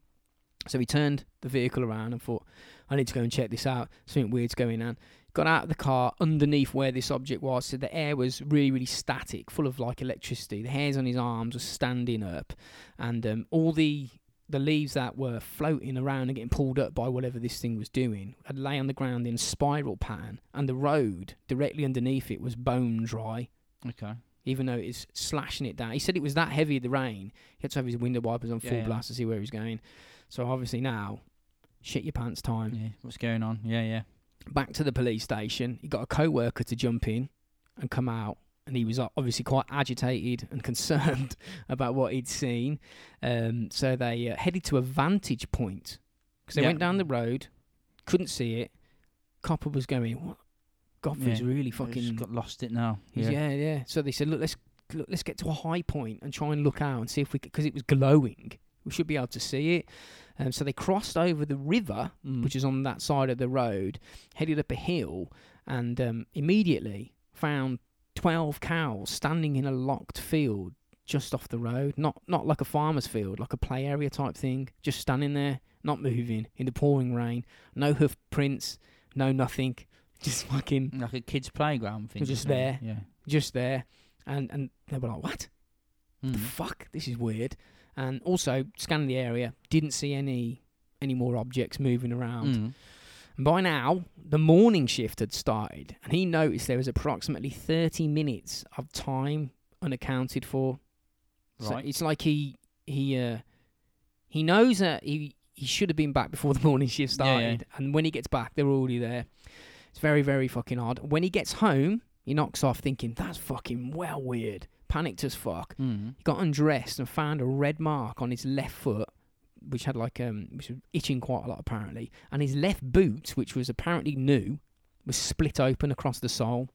So he turned the vehicle around and thought, I need to go and check this out. Something weird's going on. Got out of the car underneath where this object was, so the air was really, really static, full of like electricity. The hairs on his arms were standing up, and um, all the the leaves that were floating around and getting pulled up by whatever this thing was doing had lay on the ground in spiral pattern, and the road directly underneath it was bone dry Okay. even though it's slashing it down. He said it was that heavy the rain. He had to have his window wipers on Yeah, full yeah. blast to see where he's going. So obviously now, shit your pants time. Yeah. What's going on? Yeah, yeah. back to the police station. He got a co-worker to jump in and come out, and he was obviously quite agitated and *laughs* concerned about what he'd seen. Um, so they uh, headed to a vantage point because they Yeah. went down the road, couldn't see it. Copper was going, "What? Godfrey's Yeah, really fucking got lost it now. Yeah. yeah, yeah. So they said, look, let's look, let's get to a high point and try and look out and see if we because it was glowing. We should be able to see it. Um, so they crossed over the river, Mm. which is on that side of the road, headed up a hill, and um, immediately found twelve cows standing in a locked field just off the road. Not not like a farmer's field, like a play area type thing. Just standing there, not moving in the pouring rain. No hoof prints, no nothing. *laughs* Just fucking like a kid's playground thing. just there. Yeah. just there, and and they were like, "What the Mm. fuck? This is weird." And also scanning the area, didn't see any any more objects moving around. Mm. By now, the morning shift had started, and he noticed there was approximately thirty minutes of time unaccounted for. So Right. it's like he he uh, he knows that he he should have been back before the *laughs* morning shift Yeah, yeah. started, and when he gets back, they're already there. It's very very fucking odd. When he gets home, he knocks off thinking that's fucking well weird. Panicked as fuck. Mm. He got undressed and found a red mark on his left foot, which had like um, which was itching quite a lot apparently, and his left boot, which was apparently new, was split open across the sole,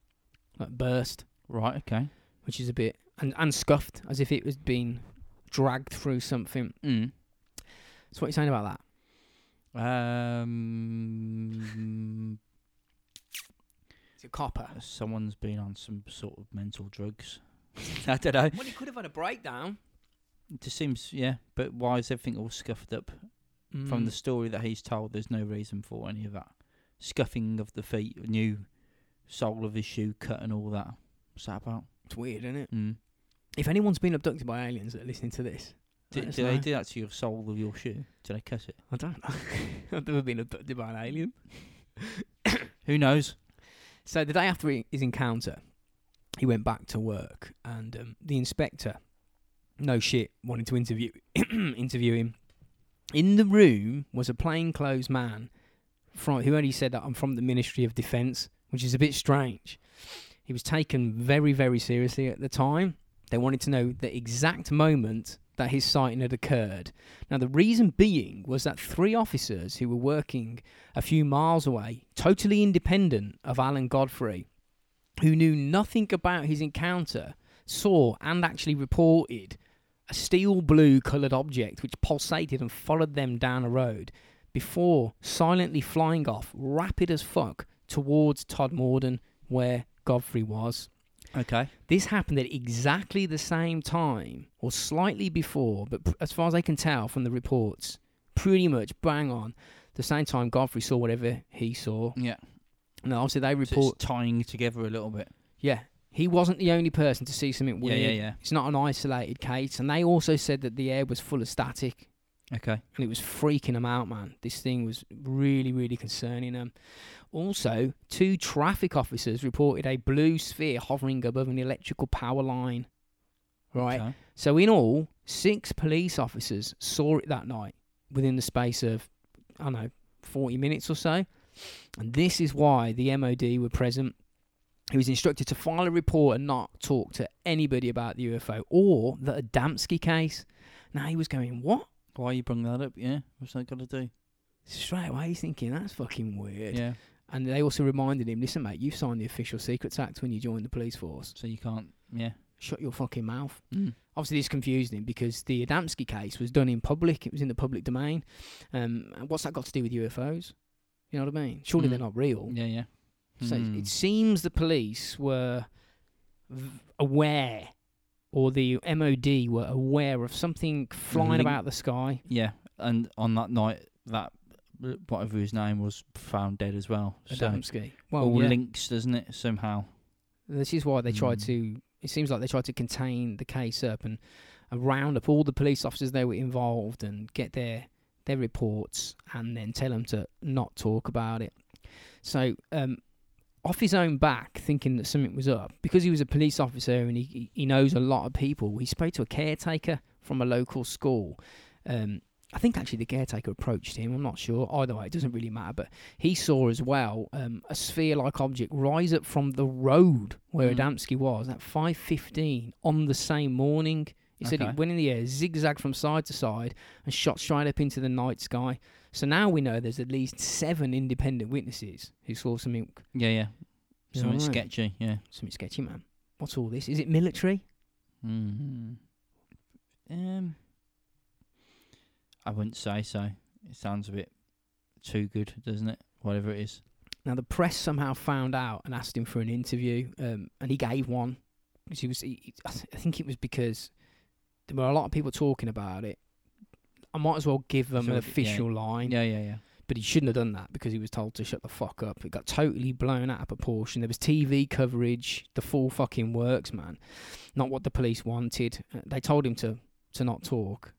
like burst, Right. Okay. which is a bit and and scuffed as if it was being dragged through something. Mm. So what are you saying about that? Um. It's a copper. Someone's been on some sort of mental drugs. *laughs* I don't know. Well, he could have had a breakdown. It just seems, yeah. But why is everything all scuffed up? From the Mm. story that he's told, there's no reason for any of that. Scuffing of the feet, new sole of his shoe cut, and all that. What's that about? it's weird, isn't it? Mm. If anyone's been abducted by aliens that are listening to this, do they do that to your sole of your shoe? Do they cut it? I don't know. *laughs* I've never been abducted by an alien. *coughs* Who knows? So the day after his encounter, he went back to work, and um, the inspector, no shit, wanted to interview *clears throat* interview him. In the room was a plainclothes man from who only said that I'm from the Ministry of Defence, which is a bit strange. He was taken very, very seriously at the time. They wanted to know the exact moment that his sighting had occurred. Now, the reason being was that three officers who were working a few miles away, totally independent of Alan Godfrey, who knew nothing about his encounter, saw and actually reported a steel blue coloured object which pulsated and followed them down a road before silently flying off, rapid as fuck, towards Todmorden, where Godfrey was. Okay. This happened at exactly the same time, or slightly before, but pr- as far as I can tell from the reports, pretty much bang on the same time Godfrey saw whatever he saw. Yeah. No, obviously they So report. it's tying together a little bit. yeah, he wasn't the only person to see something Yeah, weird. yeah, yeah. It's not an isolated case, and they also said that the air was full of static, Okay. and it was freaking them out, man. This thing was really, really concerning them. Also, two traffic officers reported a blue sphere hovering above an electrical power line. Right. Okay. So in all, six police officers saw it that night within the space of I don't know, forty minutes or so. And this is why the MOD were present. He was instructed to file a report and not talk to anybody about the UFO or the Adamski case. Now he was going, What? Why you bring that up? Yeah. What's that got to do? Straight away he's thinking, That's fucking weird. Yeah. And they also reminded him, Listen, mate, you signed the official secrets act when you joined the police force. So you can't. Yeah. Shut your fucking mouth. Mm. obviously this confused him because the Adamski case was done in public. It was in the public domain. Um, what's that got to do with UFOs? You know what I mean? Surely Mm. they're not real. Yeah, yeah. So Mm. it seems the police were aware, or the MOD were aware of something flying Link- about the sky. Yeah, and on that night, that whatever his name was found dead as well. So Adamski. Well, all yeah. links, doesn't it? Somehow. This is why they tried Mm. to. It seems like they tried to contain the case up and, and round up all the police officers they were involved and get their their reports and then tell them to not talk about it. So, um, off his own back, thinking that something was up, because he was a police officer and he he knows a lot of people. He spoke to a caretaker from a local school, um, I think actually the caretaker approached him. I'm not sure. Either way, it doesn't really matter. But he saw as well um, a sphere-like object rise up from the road where Mm. Adamski was at 5:15 on the same morning. He said it went in the air, zigzagged from side to side, and shot straight up into the night sky. So now we know there's at least seven independent witnesses who saw something, Yeah, yeah. Something know what I mean? sketchy. Yeah. something sketchy, man. What's all this? Is it military? Mm-hmm. Um, I wouldn't say so. It sounds a bit too good, doesn't it? Whatever it is. Now the press somehow found out and asked him for an interview, um, and he gave one. 'Cause He was, he, he- I th- I think it was because there were a lot of people talking about it. I might as well give them So an it- yeah. official line, Yeah, yeah, yeah. but he shouldn't have done that because he was told to shut the fuck up. It got totally blown out of proportion. There was TV coverage, the full fucking works, man. Not what the police wanted. Uh, They told him to to not talk,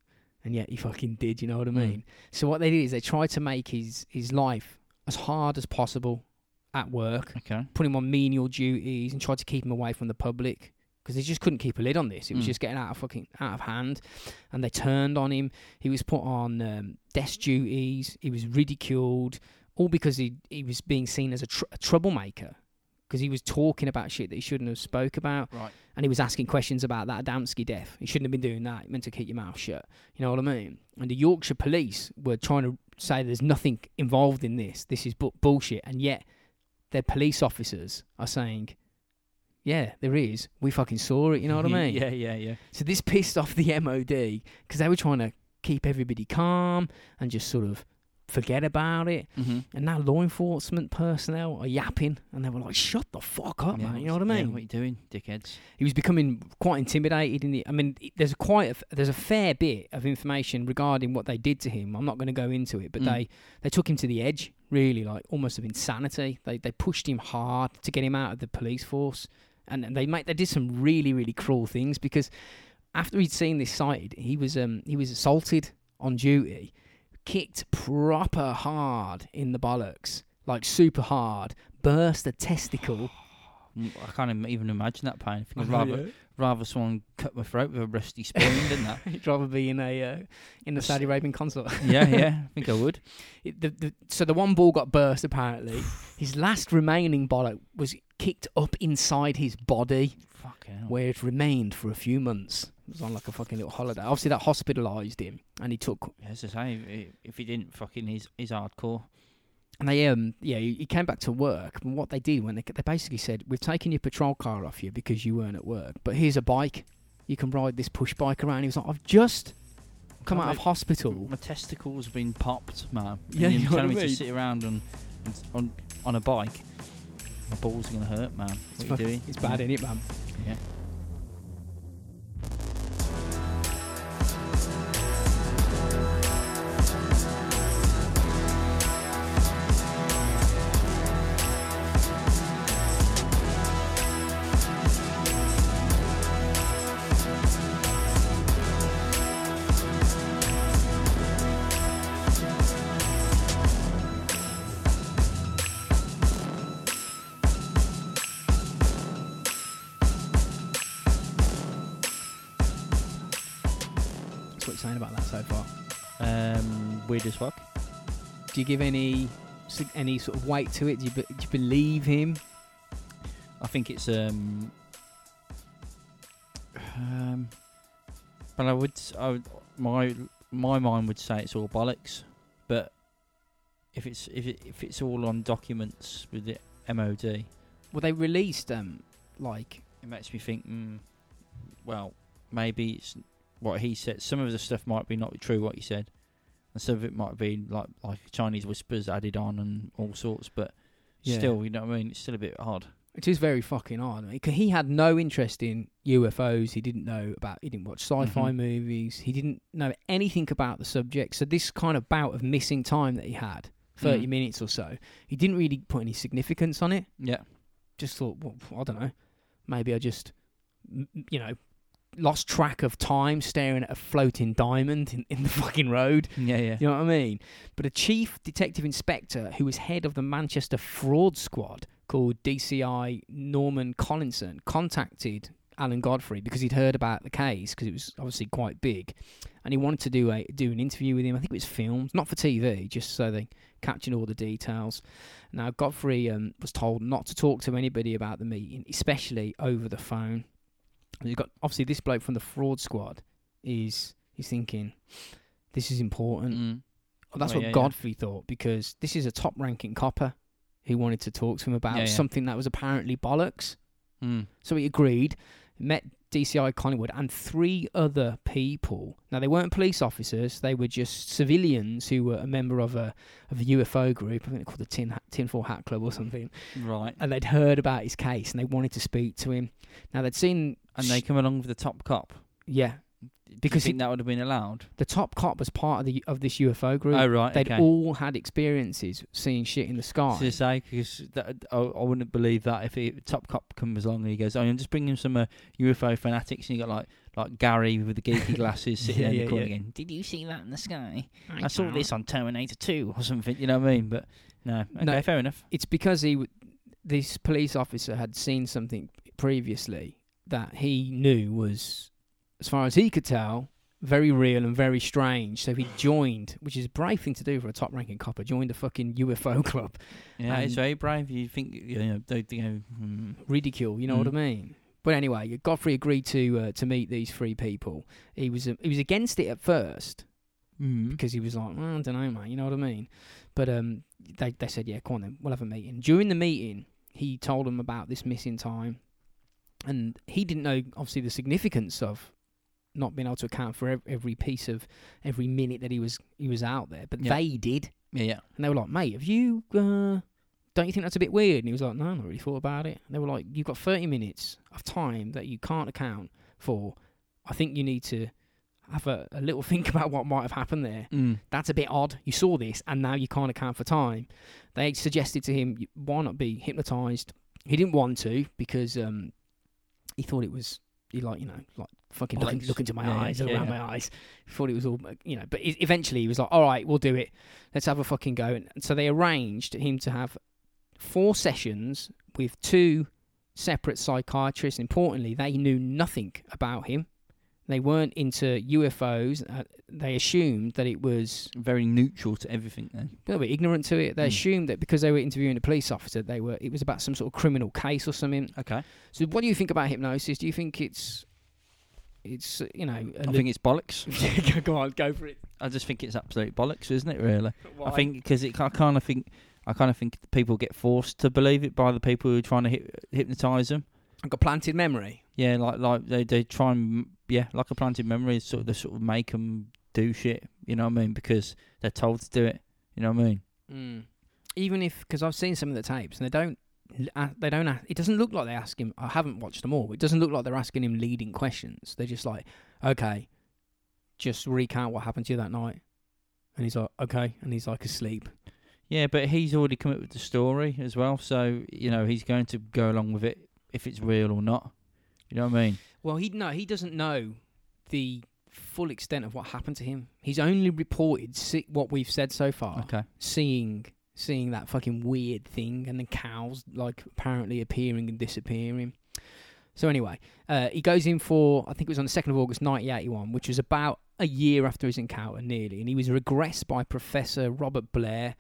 and yet he fucking did. You know what I Mm. mean? So what they did is they tried to make his his life as hard as possible at work Okay. put him on menial duties and tried to keep him away from the public because they just couldn't keep a lid on this. It was Mm. just getting out of fucking out of hand, and they turned on him. He was put on um, desk duties. He was ridiculed, all because he he was being seen as a, tr- a troublemaker because he was talking about shit that he shouldn't have spoke about, Right. and he was asking questions about that Adamski death. He shouldn't have been doing that. He meant to keep your mouth shut. You know what I mean? And the Yorkshire police were trying to say there's nothing involved in this. This is bu- bullshit, and yet their police officers are saying, "Yeah, there is. We fucking saw it." You know what I *laughs* mean? yeah, yeah, yeah. So this pissed off the *laughs* MOD because they were trying to keep everybody calm and just sort of forget about it. Mm-hmm. And now law enforcement personnel are yapping, and they were like, "Shut the fuck up, man!" You know what I mean? what are you doing, dickheads? he was becoming quite intimidated in the i mean there's quite a, there's a fair bit of information regarding what they did to him i'm not going to go into it but Mm. they they took him to the edge really like almost of insanity they they pushed him hard to get him out of the police force and, they made they did some really really cruel things because after he'd seen this sighted he was um he was assaulted on duty kicked proper hard in the bollocks like super hard burst a testicle *sighs* I can't even imagine that pain. I think I'd rather rather someone cut my throat with a rusty spoon than that. *laughs* He'd rather be in a uh, in the Saudi Arabian consulate. *laughs* Yeah, yeah. *laughs* I think I would. It- the, the, so the one ball got burst. Apparently, *sighs* his last remaining bollock was kicked up inside his body, where it remained for a few months. It was on like a fucking little holiday. Obviously, that hospitalised him, and he took. Yeah, As I say, if he didn't, fucking, he's, he's hardcore. And they um yeah, he he came back to work. And what they did when they they basically said, "We've taken your patrol car off you because you weren't at work, but here's a bike. You can ride this push bike around." He was like, "I've just." Come out of hospital. My testicles have been popped, man. Yeah, and *laughs* you you're telling me to sit around on, on on a bike. My balls are gonna hurt, man. It's, What are fuck- you *laughs* doing? it's bad, isn't it, man? Yeah. Weird as fuck. Do you give any any sort of weight to it? Do you, do you believe him? I think it's um, um, but I would, I would, my my mind would say it's all bollocks. But if it's if it, if it's all on documents with the MOD, Well, they released um like it makes me think. Mm, well, maybe it's what he said. Some of the stuff might be not true what he said, and some of it might be like like Chinese whispers added on and all sorts. But Yeah. still, you know what I mean. It's still a bit odd. it is very fucking odd. I mean, he had no interest in UFOs. He didn't know about. He didn't watch sci-fi Mhm. movies. He didn't know anything about the subject. So this kind of bout of missing time that he had, thirty Mm. minutes or so, he didn't really put any significance on it. Yeah. just thought, well, I don't know, maybe I just, you know, lost track of time staring at a floating diamond in, in the *laughs* fucking road. Yeah, yeah. You know what I mean? But a chief detective inspector who was head of the Manchester fraud squad called DCI Norman Collinson contacted Alan Godfrey because he'd heard about the case because it was obviously quite big, and he wanted to do a do an interview with him. I think it was filmed, not for TV, just so they captured all the details. Now Godfrey um, was told not to talk to anybody about the meeting, especially over the phone. You've got obviously this bloke from the fraud squad is he's thinking this is important. Mm. That's Oh, what yeah, yeah. Godfrey thought because this is a top ranking copper who wanted to talk to him about Yeah, yeah. something that was apparently bollocks. Mm. So he agreed, met DCI Collingwood and three other people. Now they weren't police officers; they were just civilians who were a member of a of a UFO group. I think they're called the Tin Tinfoil Hat Club or something. Right. And they'd heard about his case and they wanted to speak to him. Now they'd seen, And they come along with the top cop. yeah, Because he- that would have been allowed? the top cop was part of the of this UFO group. Oh right. They'd okay. all had experiences seeing shit in the sky. say because that, I, I wouldn't believe that if he, top cop comes along and he goes, "Oh, I'm just bringing some uh, UFO fanatics," and you got like like Gary with the geeky *laughs* glasses sitting Yeah, in the corner yeah. again. Did you see that in the sky? I saw this on Terminator 2 or something. You know what I mean? But no, okay, No. fair enough. it's because he w- this police officer had seen something previously that he knew was as far as he could tell very real and very strange so he joined which is a brave thing to do for a top ranking copper joined a fucking UFO *laughs* club Yeah, it's very brave. You think you know? They, you know hmm. ridicule you know what I Mm. mean but anyway Godfrey agreed to uh, to meet these three people he was uh, he was against it at first Mm. because he was like, "Oh, I don't know, man. You know what I mean? But um, they they said, yeah, come on then, we'll have a meeting. During the meeting, he told them about this missing time, and he didn't know obviously the significance of not being able to account for every piece of every minute that he was he was out there. But Yeah. they did, Yeah, yeah. and they were like, mate, have you? Uh, don't you think that's a bit weird? And he was like, no, I not really thought about it. And they were like, you've got 30 minutes of time that you can't account for. I think you need to have a, a little *laughs* think about what might have happened there Mm. that's a bit odd. You saw this, and now you can't account for time. They suggested to him, why not be hypnotized? He didn't want to because um, he thought it was he like you know like fucking look, in- Bollocks. into my Yeah, eyes, yeah, around yeah. my eyes. Thought it was all you know. But eventually he was like, all right, we'll do it. Let's have a fucking go. And so they arranged him to have four sessions with two separate psychiatrists. Importantly, they knew nothing about him. They weren't into UFOs. Uh, they assumed that it was Very neutral to everything. Then. little bit ignorant to it. They Hmm. assumed that because they were interviewing a police officer, they were it was about some sort of criminal case or something. Okay. So, what do you think about hypnosis? Do you think it's it's you know? I think it's bollocks. *laughs* go on, go for it. I just think it's absolute bollocks, isn't it? Really. *laughs* Why? I think because it, I kind of think, I kind of think people get forced to believe it by the people who are trying to hyp- hypnotize them. I've got planted memory. Yeah, like like they they try and yeah, like a planted memory, sort of they sort of make them do shit. You know what I mean? Because they're told to do it. You know what I mean? Mm. Even if because I've seen some of the tapes and they don't. Uh, they don't. a- It doesn't look like they ask him. I haven't watched them all. It doesn't look like they're asking him leading questions. They're just like, "Okay, just recount what happened to you that night," and he's like, "Okay," and he's like asleep. Yeah, but he's already come up with the story as well, so you know he's going to go along with it if it's real or not. You know what I mean? Well, he no, he doesn't know the full extent of what happened to him. He's only reported see, what we've said so far, Okay. seeing seeing that fucking weird thing, and the cows like apparently appearing and disappearing. So anyway, uh, he goes in for I think it was on the second of August, nineteen eighty one, which was about a year after his encounter, nearly, and he was regressed by Professor Robert Blair.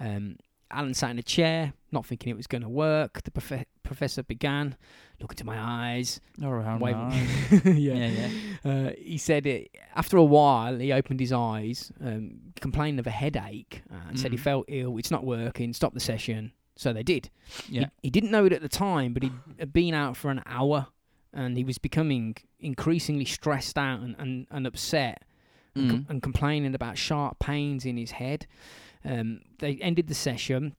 Um, Alan sat in a chair, not thinking it was going to work. The profe- professor began, look into my eyes, All right. Nice. *laughs* yeah. yeah, yeah. Uh, he said it, after a while, he opened his eyes, um, complaining of a headache, uh, and said he Mhm. felt ill. It's not working. Stop the session. So they did. Yeah. He, he didn't know it at the time, but he'd had been out for an hour, and he was becoming increasingly stressed out and, and, and upset, and, com- Mm. and complaining about sharp pains in his head. Um, they ended the session.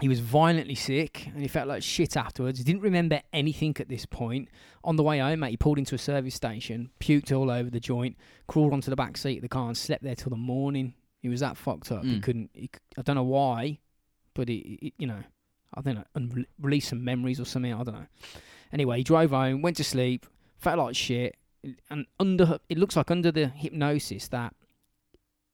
He was violently sick and he felt like shit afterwards. He didn't remember anything at this point. On the way home, mate, he pulled into a service station, puked all over the joint, crawled onto the back seat of the car, and slept there till the morning. He was that fucked up. He Mm. couldn't. He, I don't know why, but he, he- you know, I don't know, un- released some memories or something. I don't know. Anyway, he drove home, went to sleep, felt like shit, and under it looks like under the hypnosis that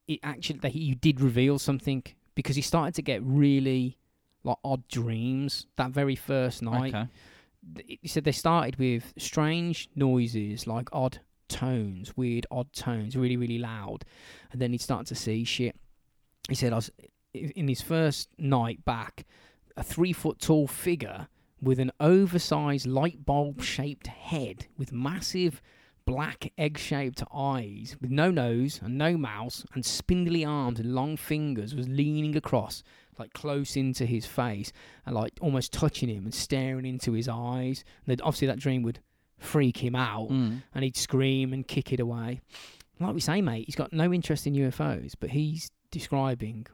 it actually that he did reveal something because he started to get really like odd dreams that very first night. Okay. he said they started with strange noises like odd tones, weird odd tones, really really loud, and then he started to see shit. He said I was in his first night back, a three foot tall figure with an oversized light bulb shaped head with massive black egg shaped eyes with no nose and no mouth and spindly arms and long fingers was leaning across like close into his face and like almost touching him and staring into his eyes and obviously that dream would freak him out Mm. and he'd scream and kick it away like we say mate he's got no interest in ufos but he's describing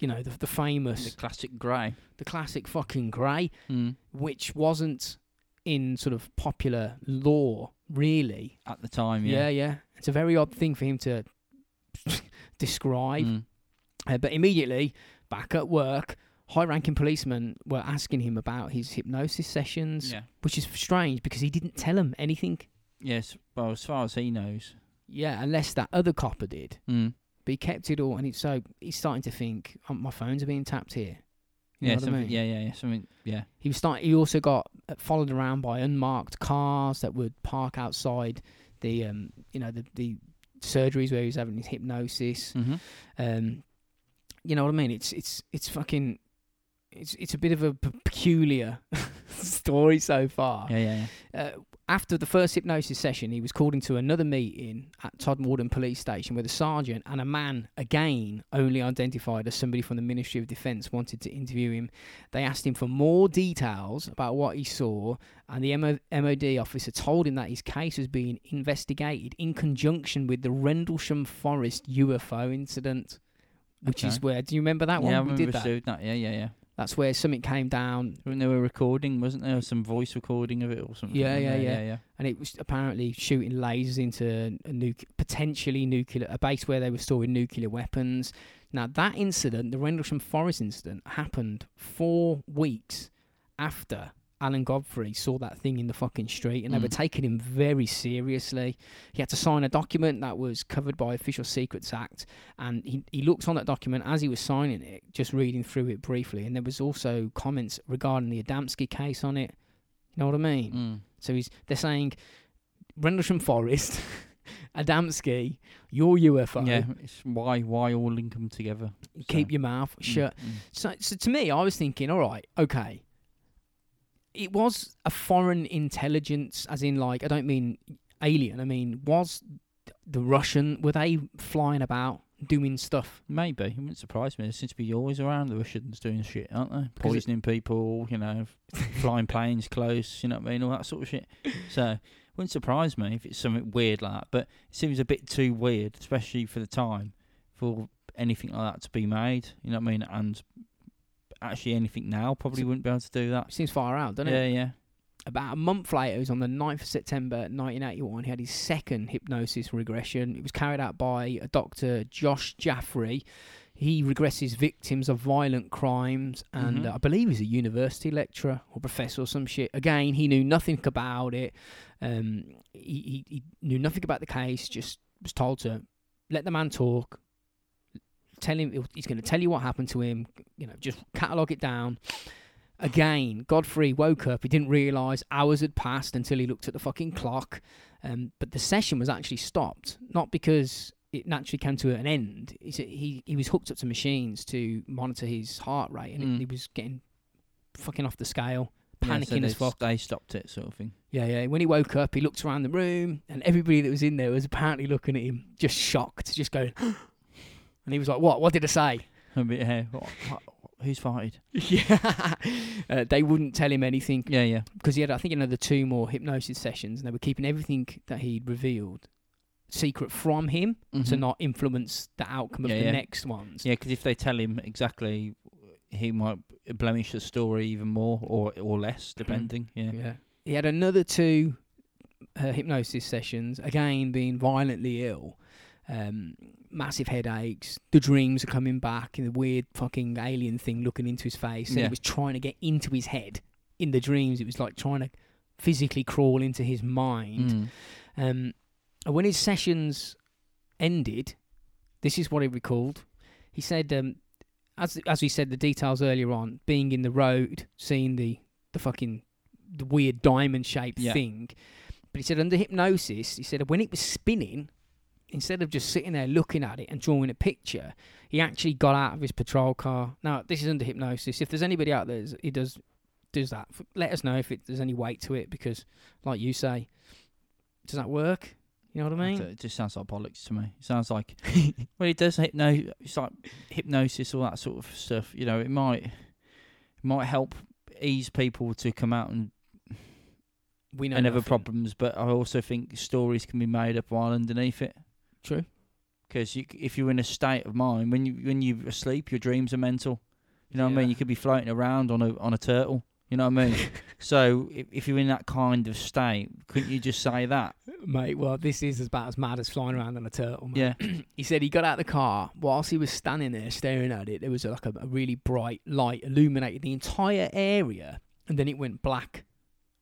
you know the, the The classic grey. the classic fucking grey Mm. which wasn't in sort of popular lore really At the time, yeah, yeah. yeah. It's a very odd thing for him to *laughs* describe. Mm. Uh, but immediately, back at work, high ranking policemen were asking him about his hypnosis sessions, Yeah. which is strange because he didn't tell them anything. Yes. Well, as far as he knows. Yeah, unless that other copper did. Mm. But he kept it all, and it's so he's starting to think, oh, my phones are being tapped here. You Yeah, know what I mean? yeah, yeah, yeah. Something, yeah. He was start. He also got followed around by unmarked cars that would park outside the, um, you know, the the surgeries where he was having his hypnosis. Mm-hmm. Um, you know what I mean? It's it's it's fucking. It's it's a bit of a peculiar *laughs* story so far. Yeah, yeah, yeah. Uh, after the first hypnosis session, he was called into another meeting at Todmorden Police Station where the sergeant and a man, again only identified as somebody from the Ministry of Defence, wanted to interview him. They asked him for more details about what he saw, and the MO- MOD officer told him that his case was being investigated in conjunction with the Rendlesham Forest UFO incident. Which is where, do you remember that yeah, I one? We remember did that. that. Yeah, yeah, yeah. That's where something came down When they were recording, wasn't there some voice recording of it or something? Yeah, yeah, yeah, yeah. yeah. and it was apparently shooting lasers into a nuc- potentially nuclear a base where they were storing nuclear weapons. Now that incident, the Rendlesham Forest incident, happened four weeks after Alan Godfrey saw that thing in the fucking street, and they were Mm. taking him very seriously. He had to sign a document that was covered by Official Secrets Act, and he he looked on that document as he was signing it, just reading through it briefly, and there was also comments regarding the Adamski case on it. You know what I mean? Mm. So he's they're saying Rendlesham Forest, *laughs* Adamski, your UFO. Yeah, it's why why all link them together. Keep So, your mouth mm, shut. mm. So, so to me, I was thinking, all right, okay. It was a foreign intelligence, as in like I don't mean alien. I mean was the Russian were they flying about doing stuff? Maybe it wouldn't surprise me. There seems to be always around the Russians doing shit, aren't they? 'Cause it- Poisoning people, you know, *laughs* flying planes close, you know what I mean, all that sort of shit. So wouldn't surprise me if it's something weird like that. But it seems a bit too weird, especially for the time, for anything like that to be made. You know what I mean? And actually, anything now probably wouldn't be able to do that. Seems far out, doesn't yeah, it? yeah. Yeah. About a month later, it was on the 9th of September 1981, he had his second hypnosis regression. It was carried out by a Dr. Josh Jaffrey. He regresses victims of violent crimes, and Mhm. uh, I believe he's a university lecturer or professor or some shit. Again, he knew nothing about it. Um, he, he, he knew nothing about the case, just was told to let the man talk, tell him he's going to tell you what happened to him, you know, just catalogue it down. Again, Godfrey woke up. He didn't realise hours had passed until he looked at the fucking clock. Um, but the session was actually stopped, not because it naturally came to an end. He he he was hooked up to machines to monitor his heart rate, and Mm. he was getting fucking off the scale, Yeah, so panicking as fuck. They stopped it, sort of thing. Yeah, yeah. When he woke up, he looked around the room, and everybody that was in there was apparently looking at him, just shocked, just going. And he was like, "What? What did I say?" A bit, hey, what, what, who's fighted? *laughs* yeah. Uh, they wouldn't tell him anything Yeah, yeah. because he had, I think, another two more hypnosis sessions, and they were keeping everything that he'd revealed secret from him to Mhm. not influence the outcome of the yeah. next ones. Yeah, because if they tell him exactly, he might blemish the story even more or or less, depending. Yeah. Yeah. He had another two uh, hypnosis sessions, again being violently ill. Um, massive headaches. The dreams are coming back, and the weird fucking alien thing looking into his face. And Yeah. it was trying to get into his head. In the dreams, it was like trying to physically crawl into his mind. Mm. Um, and when his sessions ended, this is what he recalled. He said, um, as as we said the details earlier on, being in the road, seeing the the fucking the weird diamond shaped Yeah. thing. But he said under hypnosis, he said when it was spinning, instead of just sitting there looking at it and drawing a picture, he actually got out of his patrol car. Now this is under hypnosis. If there's anybody out there who does does that, let us know if it, there's any weight to it because, like you say, does that work? You know what I mean? It just sounds like bollocks to me. It sounds like *laughs* well, it does hypno. It's like hypnosis, all that sort of stuff. You know, it might it might help ease people to come out and We know and other problems, but I also think stories can be made up while underneath it. True. Because you, c- if you're in a state of mind when you when you're asleep, your dreams are mental. You know what I mean? You could be floating around on a on a turtle. You know what I mean? *laughs* so if, if you're in that kind of state, couldn't you just say that? Mate, well, this is about as mad as flying around on a turtle. Mate. Yeah. *clears throat* He said he got out of the car whilst he was standing there staring at it. There was like a, a really bright light illuminated the entire area, and then it went black.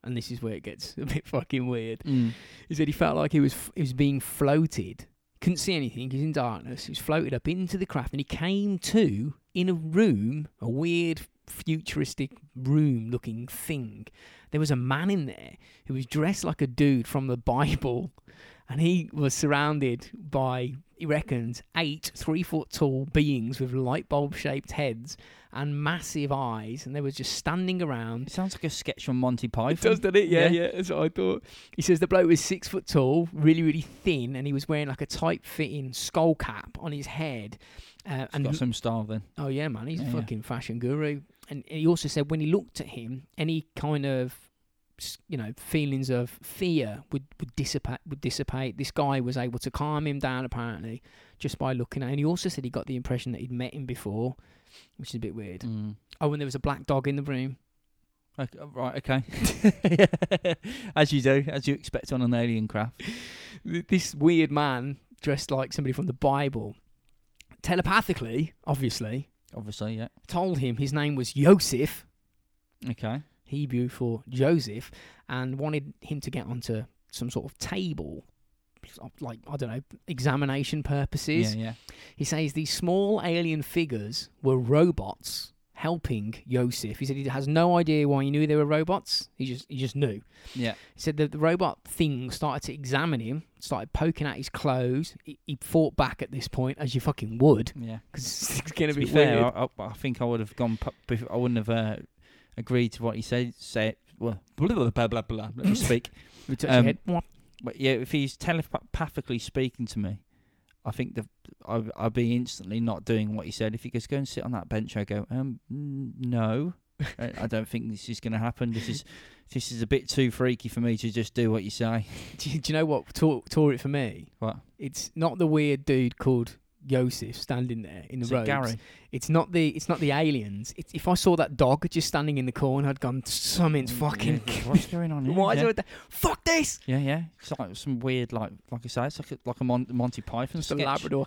And this is where it gets *laughs* a bit fucking weird. Mm. He said he felt like he was he was being floated. Couldn't see anything. He's in darkness. He's floated up into the craft, and he came to in a room, a weird futuristic room-looking thing. There was a man in there who was dressed like a dude from the *laughs* Bible, and he was surrounded by he reckons eight three foot tall beings with light bulb shaped heads and massive eyes, and they were just standing around It sounds like a sketch from Monty Python. it does, doesn't it? Yeah, Yeah. yeah, That's what I thought. He says the bloke was six foot tall, really, really thin, and he was wearing like a tight fitting skull cap on his head. Uh, and got some style then. oh yeah, man, he's Yeah, a yeah. fucking fashion guru. And he also said when he looked at him, any kind of you know feelings of fear would would dissipate. Would dissipate. This guy was able to calm him down apparently just by looking at. him. And he also said he got the impression that he'd met him before, which is a bit weird. Mm. Oh, and there was a black dog in the room. Okay, uh, right, okay. *laughs* as you do, as you expect on an alien craft. this weird man dressed like somebody from the Bible, telepathically, obviously, Obviously, yeah. told him his name was Yosef, Okay. Hebrew for Joseph, and wanted him to get onto some sort of table, like, I don't know, examination purposes. Yeah, yeah. He says these small alien figures were robots helping Yosef. He said he has no idea why he knew they were robots. He just he just knew. Yeah. He said that the robot thing started to examine him, started poking at his clothes. He, he fought back at this point, as you fucking would, Yeah. because it's getting a To be fair. I, I, I think I would have gone. I wouldn't have uh, agreed to what he said. Say well, blah blah blah blah. blah let me *laughs* speak. Touch um, your head. But yeah, if he's telepathically speaking to me, I think the I'd, I'd be instantly not doing what he said. If he goes, go and sit on that bench, I go, um, no, I, I don't think this is going to happen. This is this is a bit too freaky for me to just do what you say. *laughs* Do, you- do you know what tore, tore it for me? What? It's not the weird dude called Yosef standing there in the it. Gary? It's not the it's not the aliens. It's, if I saw that dog just standing in the corner, I'd gone something's mm, fucking. Yeah, *laughs* what's going on here? Why yeah. is there? Fuck this! yeah, yeah. It's like some weird, like, like I say, it's like a, like a Mon- Monty Python Just a. Labrador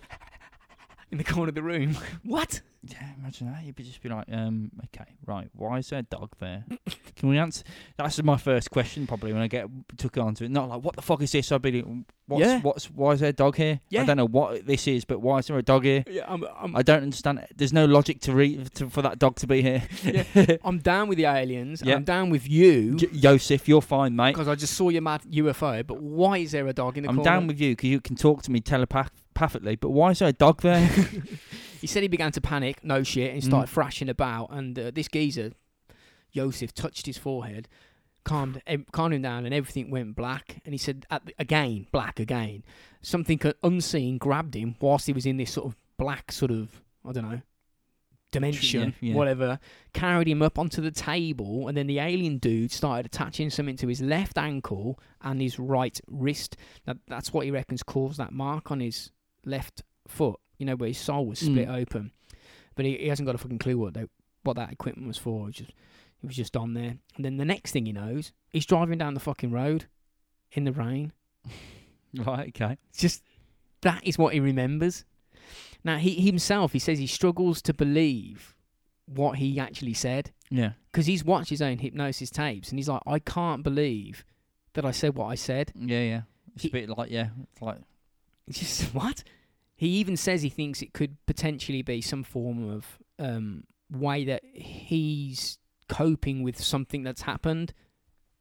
in the corner of the room. *laughs* what? Yeah, imagine that. You'd be just be like, um, okay, right. Why is there a dog there? *laughs* Can we answer? That's my first question probably when I get took onto it. Not like, what the fuck is this? I'd be like, what's, Yeah. what's, why is there a dog here? Yeah. I don't know what this is, but why is there a dog here? Yeah, I'm, I'm, I don't understand. There's no logic to read to, for that dog to be here. yeah. *laughs* I'm down with the aliens. Yeah. I'm down with you J- Yosef, you're fine, mate. because I just saw your mad UFO. But why is there a dog in the corner? I'm corner? down with you because you can talk to me telepathically, but why is there a dog there? *laughs* *laughs* He said he began to panic, no shit, and Mm. started thrashing about. And uh, this geezer, Joseph, touched his forehead, calmed, em- calmed him down, and everything went black. And he said, at the, again, black again. Something unseen grabbed him whilst he was in this sort of black, sort of, I don't know, dimension, yeah. whatever, carried him up onto the table. And then the alien dude started attaching something to his left ankle and his right wrist. Now, that's what he reckons caused that mark on his left foot, you know, where his sole was split Mm. open. But he, he hasn't got a fucking clue what they, what that equipment was for. It was, just, it was just on there. And then the next thing he knows, he's driving down the fucking road in the rain. *laughs* right, okay. It's just that is what he remembers. Now he himself, he says he struggles to believe what he actually said Yeah. because he's watched his own hypnosis tapes and he's like, I can't believe that I said what I said. Yeah, yeah. It's He- a bit like, yeah, it's like, just *laughs* what? He even says he thinks it could potentially be some form of um, way that he's coping with something that's happened.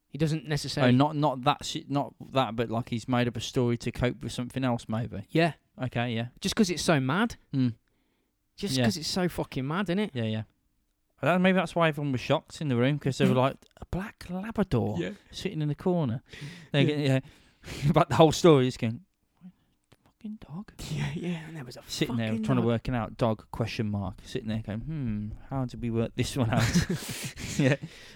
He doesn't Oh, necessarily. not not that shit, not that, but like he's made up a story to cope with something else, maybe. yeah, Okay, yeah, just because it's so mad. mm. Just Yeah. because it's so fucking mad, isn't it? yeah, yeah. I maybe that's why everyone was shocked in the room because they were *laughs* like a black Labrador sitting in the corner. *laughs* They Yeah. get yeah, about the whole story. Just going, fucking dog *laughs* Yeah, yeah. And there was a sitting there trying to dog. work it out. Dog question mark sitting there going, hmm, how did we work this one out? *laughs* *laughs* yeah,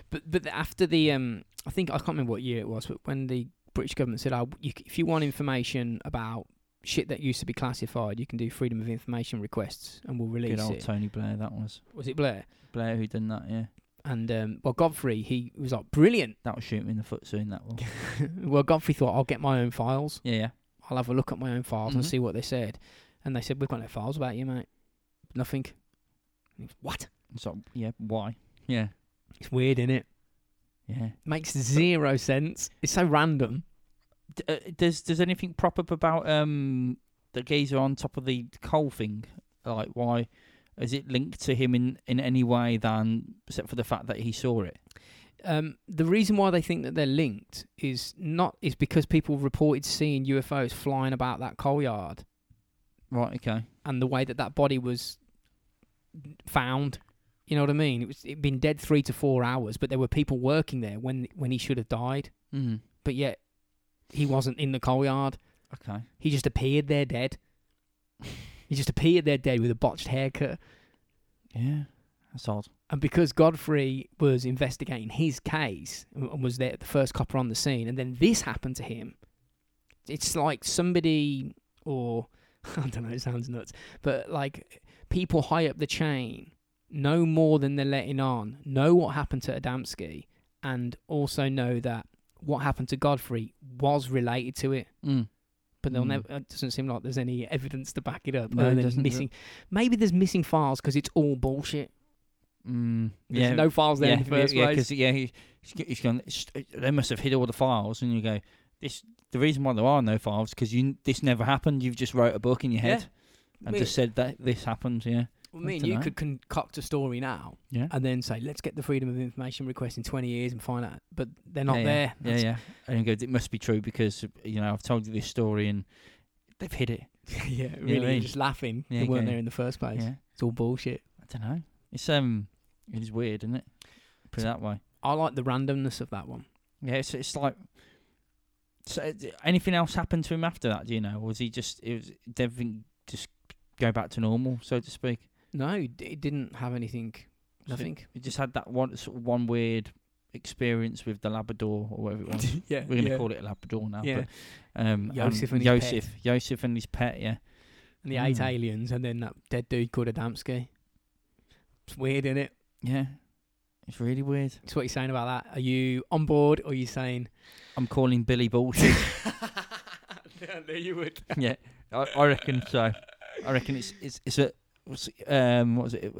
But but after the um, I think I can't remember what year it was, but when the British government said, "Oh, you, if you want information about shit that used to be classified, you can do freedom of information requests, and we'll release good old it." Tony Blair. That was Was it Blair? Blair who done that. Yeah, And um, well, Godfrey, he was like, "Brilliant." that was shooting me in the foot soon. That one. well, Godfrey thought, "I'll get my own files. Yeah, yeah. I'll have a look at my own files and Mhm. see what they said." And they said, "We've got no files about you, mate. Nothing." Was, What? So yeah, why? Yeah, It's weird, innit? yeah. Makes zero sense. It's so random. D- uh, does does anything prop up about um the geezer on top of the coal thing? Like why is it linked to him in in any way than except for the fact that he saw it? Um, the reason why they think that they're linked is not is because people reported seeing UFOs flying about that coal yard Right. Okay. and the way that that body was found. You know what I mean? It was it'd been dead three to four hours, but there were people working there when when he should have died. Mm. But yet he wasn't in the coal yard. Okay. He just appeared there dead. *laughs* he just appeared there dead with a botched haircut. Yeah. That's odd. And because Godfrey was investigating his case and was there the first copper on the scene, and then this happened to him, it's like somebody, or *laughs* I don't know, it sounds nuts, but like people high up the chain know more than they're letting on, know what happened to Adamski, and also know that what happened to Godfrey was related to it. Mm. But they'll Mm. never. It doesn't seem like there's any evidence to back it up. No, it doesn't, missing. Maybe there's missing files because it's all bullshit. Mm. There's Yeah. no files there yeah. in the first yeah. place. Because yeah, he, he's, he's gone. They must have hid all the files, and you go. This the reason why there are no files because you this never happened. You've just wrote a book in your head and Me- just said that this happened. Yeah. Well, me and you could concoct a story now Yeah. and then say, let's get the freedom of information request in 20 years and find out. But they're not yeah, there. Yeah, That's- yeah. And you go, it must be true because you know I've told you this story and they've hid it. *laughs* yeah, really. you're mean? just laughing. Yeah, they weren't there in the first place. Yeah, It's all bullshit. I don't know. It's um, it is weird, isn't it? Put it that way. I like the randomness of that one. Yeah, it's it's like. So, uh, anything else happened to him after that? Do you know? Or was he just? It was did everything just go back to normal, so to speak? No, it didn't have anything. Nothing. He just had that one sort of one weird experience with the Labrador or whatever it was. *laughs* yeah. We're gonna yeah. call it a Labrador now. Yeah. But, um, Yosef and pet. Yosef and his pet. Yeah. And the eight Mm. aliens and then that dead dude called Adamski. It's weird, isn't it? Yeah. It's really weird. It's what you're saying about that. Are you on board or are you saying. I'm calling Billy bullshit. I knew you would. *laughs* yeah, I, I reckon so. I reckon it's it's it's a what's it, um what was it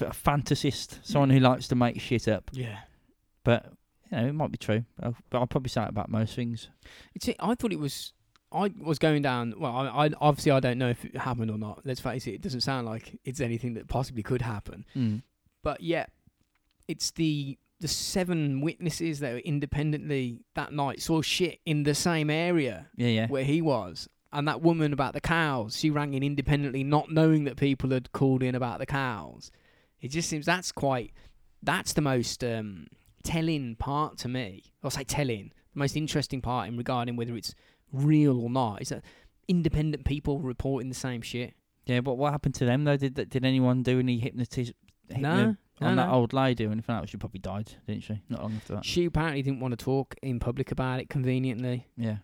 a fantasist, someone who likes to make shit up. Yeah. But you know, it might be true. I'll, but I'll probably say it about most things. It's. I thought it was. I was going down. Well, I, I obviously I don't know if it happened or not. Let's face it. It doesn't sound like it's anything that possibly could happen. Mm. But yet, it's the the seven witnesses that were independently that night saw shit in the same area Yeah, yeah, where he was. And that woman about the cows, she rang in independently, not knowing that people had called in about the cows. It just seems that's quite. That's the most um, telling part to me. I'll say telling. The most interesting part in regarding whether it's real or not is that independent people reporting the same shit. yeah. But what happened to them though? Did that- did anyone do any hypnotism No, no, on that no. old lady or anything else? She probably died, didn't she? Not long after that. She apparently didn't want to talk in public about it conveniently. Yeah,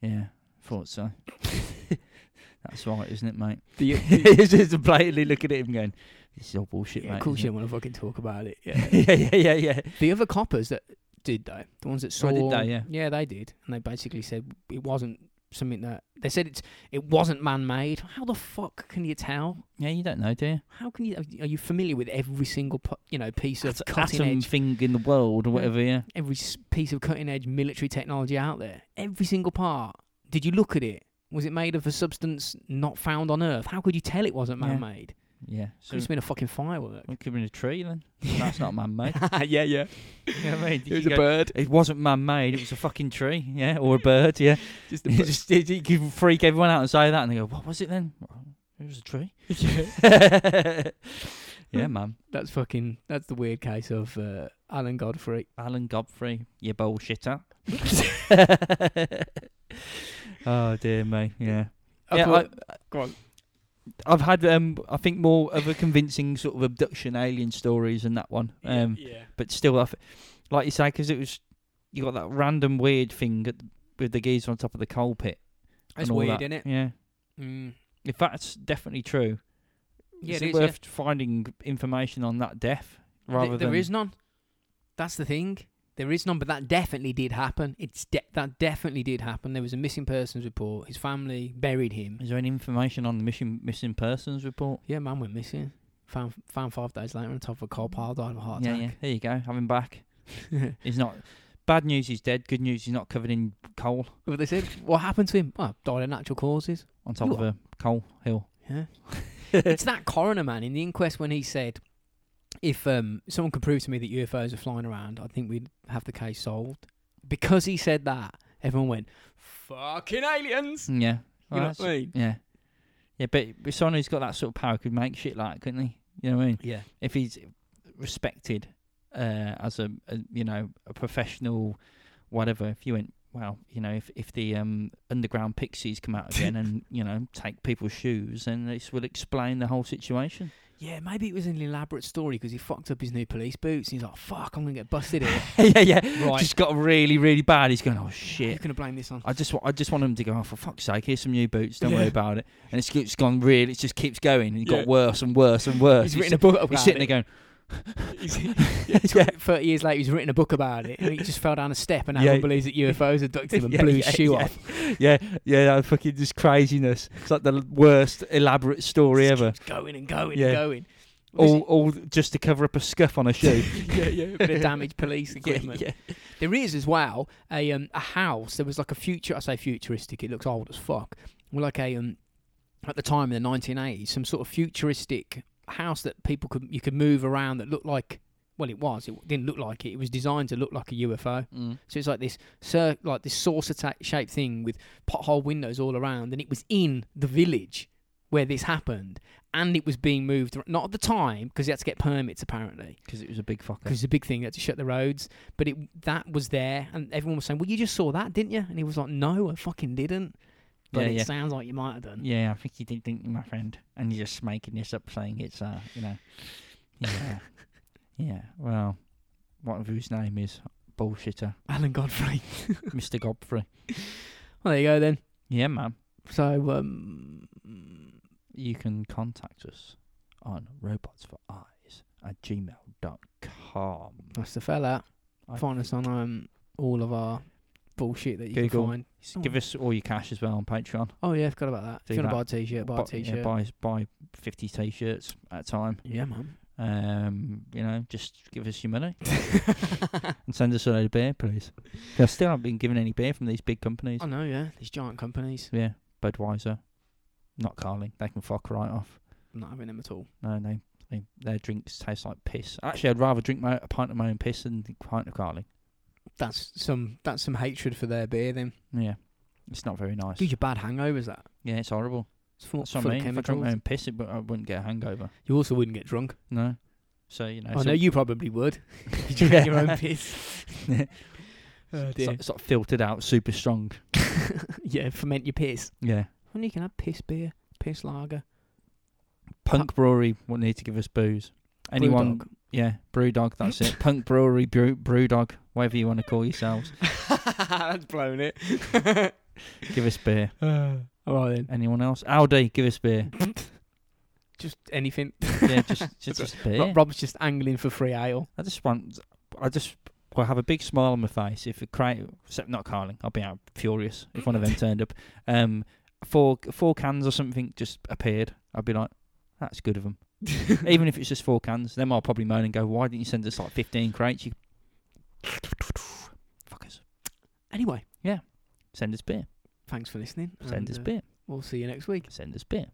yeah. Thought so. *laughs* That's right, isn't it, mate? The, *laughs* It's just blatantly look at him going, "This is all bullshit, yeah, mate." of course, you don't want to fucking talk about it. Yeah. *laughs* it?" yeah, yeah, yeah, yeah. the other coppers that did though, the ones that oh, saw, Oh, did they? Yeah. yeah, they did, and they basically said it wasn't something that they said it's it wasn't man-made. How the fuck can you tell? Yeah, you don't know, do you? How can you? Are you familiar with every single you know piece of At- cutting edge, thing in the world or whatever. Yeah. every piece of cutting edge military technology out there? Every single part. Did you look at it? Was it made of a substance not found on Earth? How could you tell it wasn't man-made? Yeah. So Could have been a fucking firework. it could have been a tree then. *laughs* That's not man-made. *laughs* yeah, yeah. you know what I mean? *laughs* It was a go- bird. It wasn't man-made. It was a fucking tree. Yeah, or a bird. Yeah. Just You just you could freak everyone out and say that, and they go, "What was it then?" It was a tree. yeah, man. That's fucking. That's the weird case of uh, Alan Godfrey. Alan Godfrey, you bullshitter. oh dear me. Yeah. I yeah, thought- I, go on. I've had um, I think more of a convincing sort of abduction alien stories than that one. Um, yeah. but still, I th- like you say, because it was you got that random weird thing at, with the geezer on top of the coal pit. That's weird, that. isn't it? Yeah. Mm. If that's definitely true, Yeah, is it it is, worth finding information on that death rather Th- than there is none. That's the thing. There is none, but that definitely did happen. It's de- that definitely did happen. There was a missing persons report. His family buried him. Is there any information on the missing missing persons report? Yeah, man went missing. Found found five days later on top of a coal pile. Died of a heart attack. yeah. yeah. There you go. Have him back. *laughs* He's not. Bad news, he's dead. Good news, he's not covered in coal What they said? What happened to him? Well, died of natural causes. on top You of a coal hill. Yeah. *laughs* it's that coroner man in the inquest when he said, if um, someone could prove to me that UFOs are flying around, I think we'd have the case solved. Because he said that, everyone went, fucking aliens! Yeah. You Well, know what I mean? Yeah. Yeah, but, but someone who's got that sort of power could make shit like, couldn't he? You know what I mean? Yeah. If he's respected uh, as a, a you know a professional, whatever. If you went, well, you know, if if the um, underground pixies come out *laughs* again and you know take people's shoes, then this will explain the whole situation. Yeah, maybe it was an elaborate story because he fucked up his new police boots. And He's like, fuck, I'm going to get busted here. *laughs* yeah, yeah. Right. Just got really, really bad. He's going, oh You're shit. going to blame this on. I just, wa- I just want him to go. Oh, for fuck's sake! Here's some new boots. Don't Yeah. worry about it. And it's, it's gone really. It just keeps going. And it Yeah. got worse and worse and worse. He's written a book about He's sitting it. there going, *laughs* yeah, 20, 30 years later, he's written a book about it. And he just fell down a step and everyone Yeah. believes that UFOs abducted him and *laughs* Yeah, blew his shoe yeah. off. *laughs* yeah, yeah, that fucking just craziness. It's like the worst elaborate story Just ever. going and going Yeah. and going. All, all just to cover up a scuff on a shoe. yeah, yeah, a bit of damaged police yeah, equipment. yeah. There is as well a um a house. There was like a future. I say futuristic. It looks old as fuck. Well, like a um at the time in the 1980s, some sort of futuristic house that people could you could move around that looked like. Well, it was. It didn't look like it. It was designed to look like a UFO. Mm. So it's like this cir- like this saucer ta- shaped thing with pothole windows all around, and it was in the village where this happened, and it was being moved not at the time because it had to get permits apparently Because it was a big fucker. because it's a big thing. They had to shut the roads, but it that was there, and everyone was saying, "Well, you just saw that, didn't you?" And he was like, "No, I fucking didn't." But Yeah, it yeah. sounds like you might have done. Yeah, I think you did, didn't you, my friend? And you're just making this up, saying it's, uh, you know, yeah, *laughs* yeah. Well, whatever his name is, bullshitter, Alan Godfrey. *laughs* Mister Godfrey. Well, there you go then. Yeah, man. So, um, You can contact us on robotsforeyes at gmail.com. that's the fella. I- Find us on um all of our bullshit that you Google. can find. Give us all your cash as well on Patreon. Oh yeah, I forgot about that. Do if you that. want to buy a t-shirt, buy a t-shirt. Yeah, buy buy fifty t-shirts at a time. Yeah, man. Um, you know, just give us your money *laughs* *laughs* and send us a load of beer, please. I still haven't been given any beer from these big companies. I know, yeah. These giant companies. Yeah, Budweiser, not Carling. They can fuck right off. I'm not having them at all. No, they, they their drinks taste like piss. Actually, I'd rather drink my, a pint of my own piss than a pint of Carling. That's some that's some hatred for their beer. Then Yeah, it's not very nice. gives you bad hangovers. That Yeah, it's horrible. it's full, That's what full I of mean. If I drank my own piss, it, w- I wouldn't get a hangover. You also wouldn't get drunk. No. So you know, I know you probably would. *laughs* *laughs* you drink your own piss. *laughs* oh it's, dear. like, it's like filtered out, super strong. yeah, ferment your piss. Yeah. When you can have piss beer, piss lager. Punk Brewery will need to give us booze. Anyone? Brewdog. Yeah, Brewdog. That's it. Punk Brewery, Brew, Brewdog, whatever you want to call yourselves. *laughs* That's blown it. *laughs* Give us beer. *sighs* All right then. Anyone else? Audi, give us beer. *laughs* Just anything. Yeah, just just, just beer. Rob's just angling for free ale. I just want. I just. will have a big smile on my face if a crate, except not Carling. I'll be out furious if one of them turned up. Um, four four cans or something just appeared. I'd be like, that's good of them. Even if it's just four cans, then I'll probably moan and go, why didn't you send us like fifteen crates? You fuckers. Anyway, yeah. Send us beer. thanks for listening. Send and, us uh, beer. We'll see you next week. Send us beer.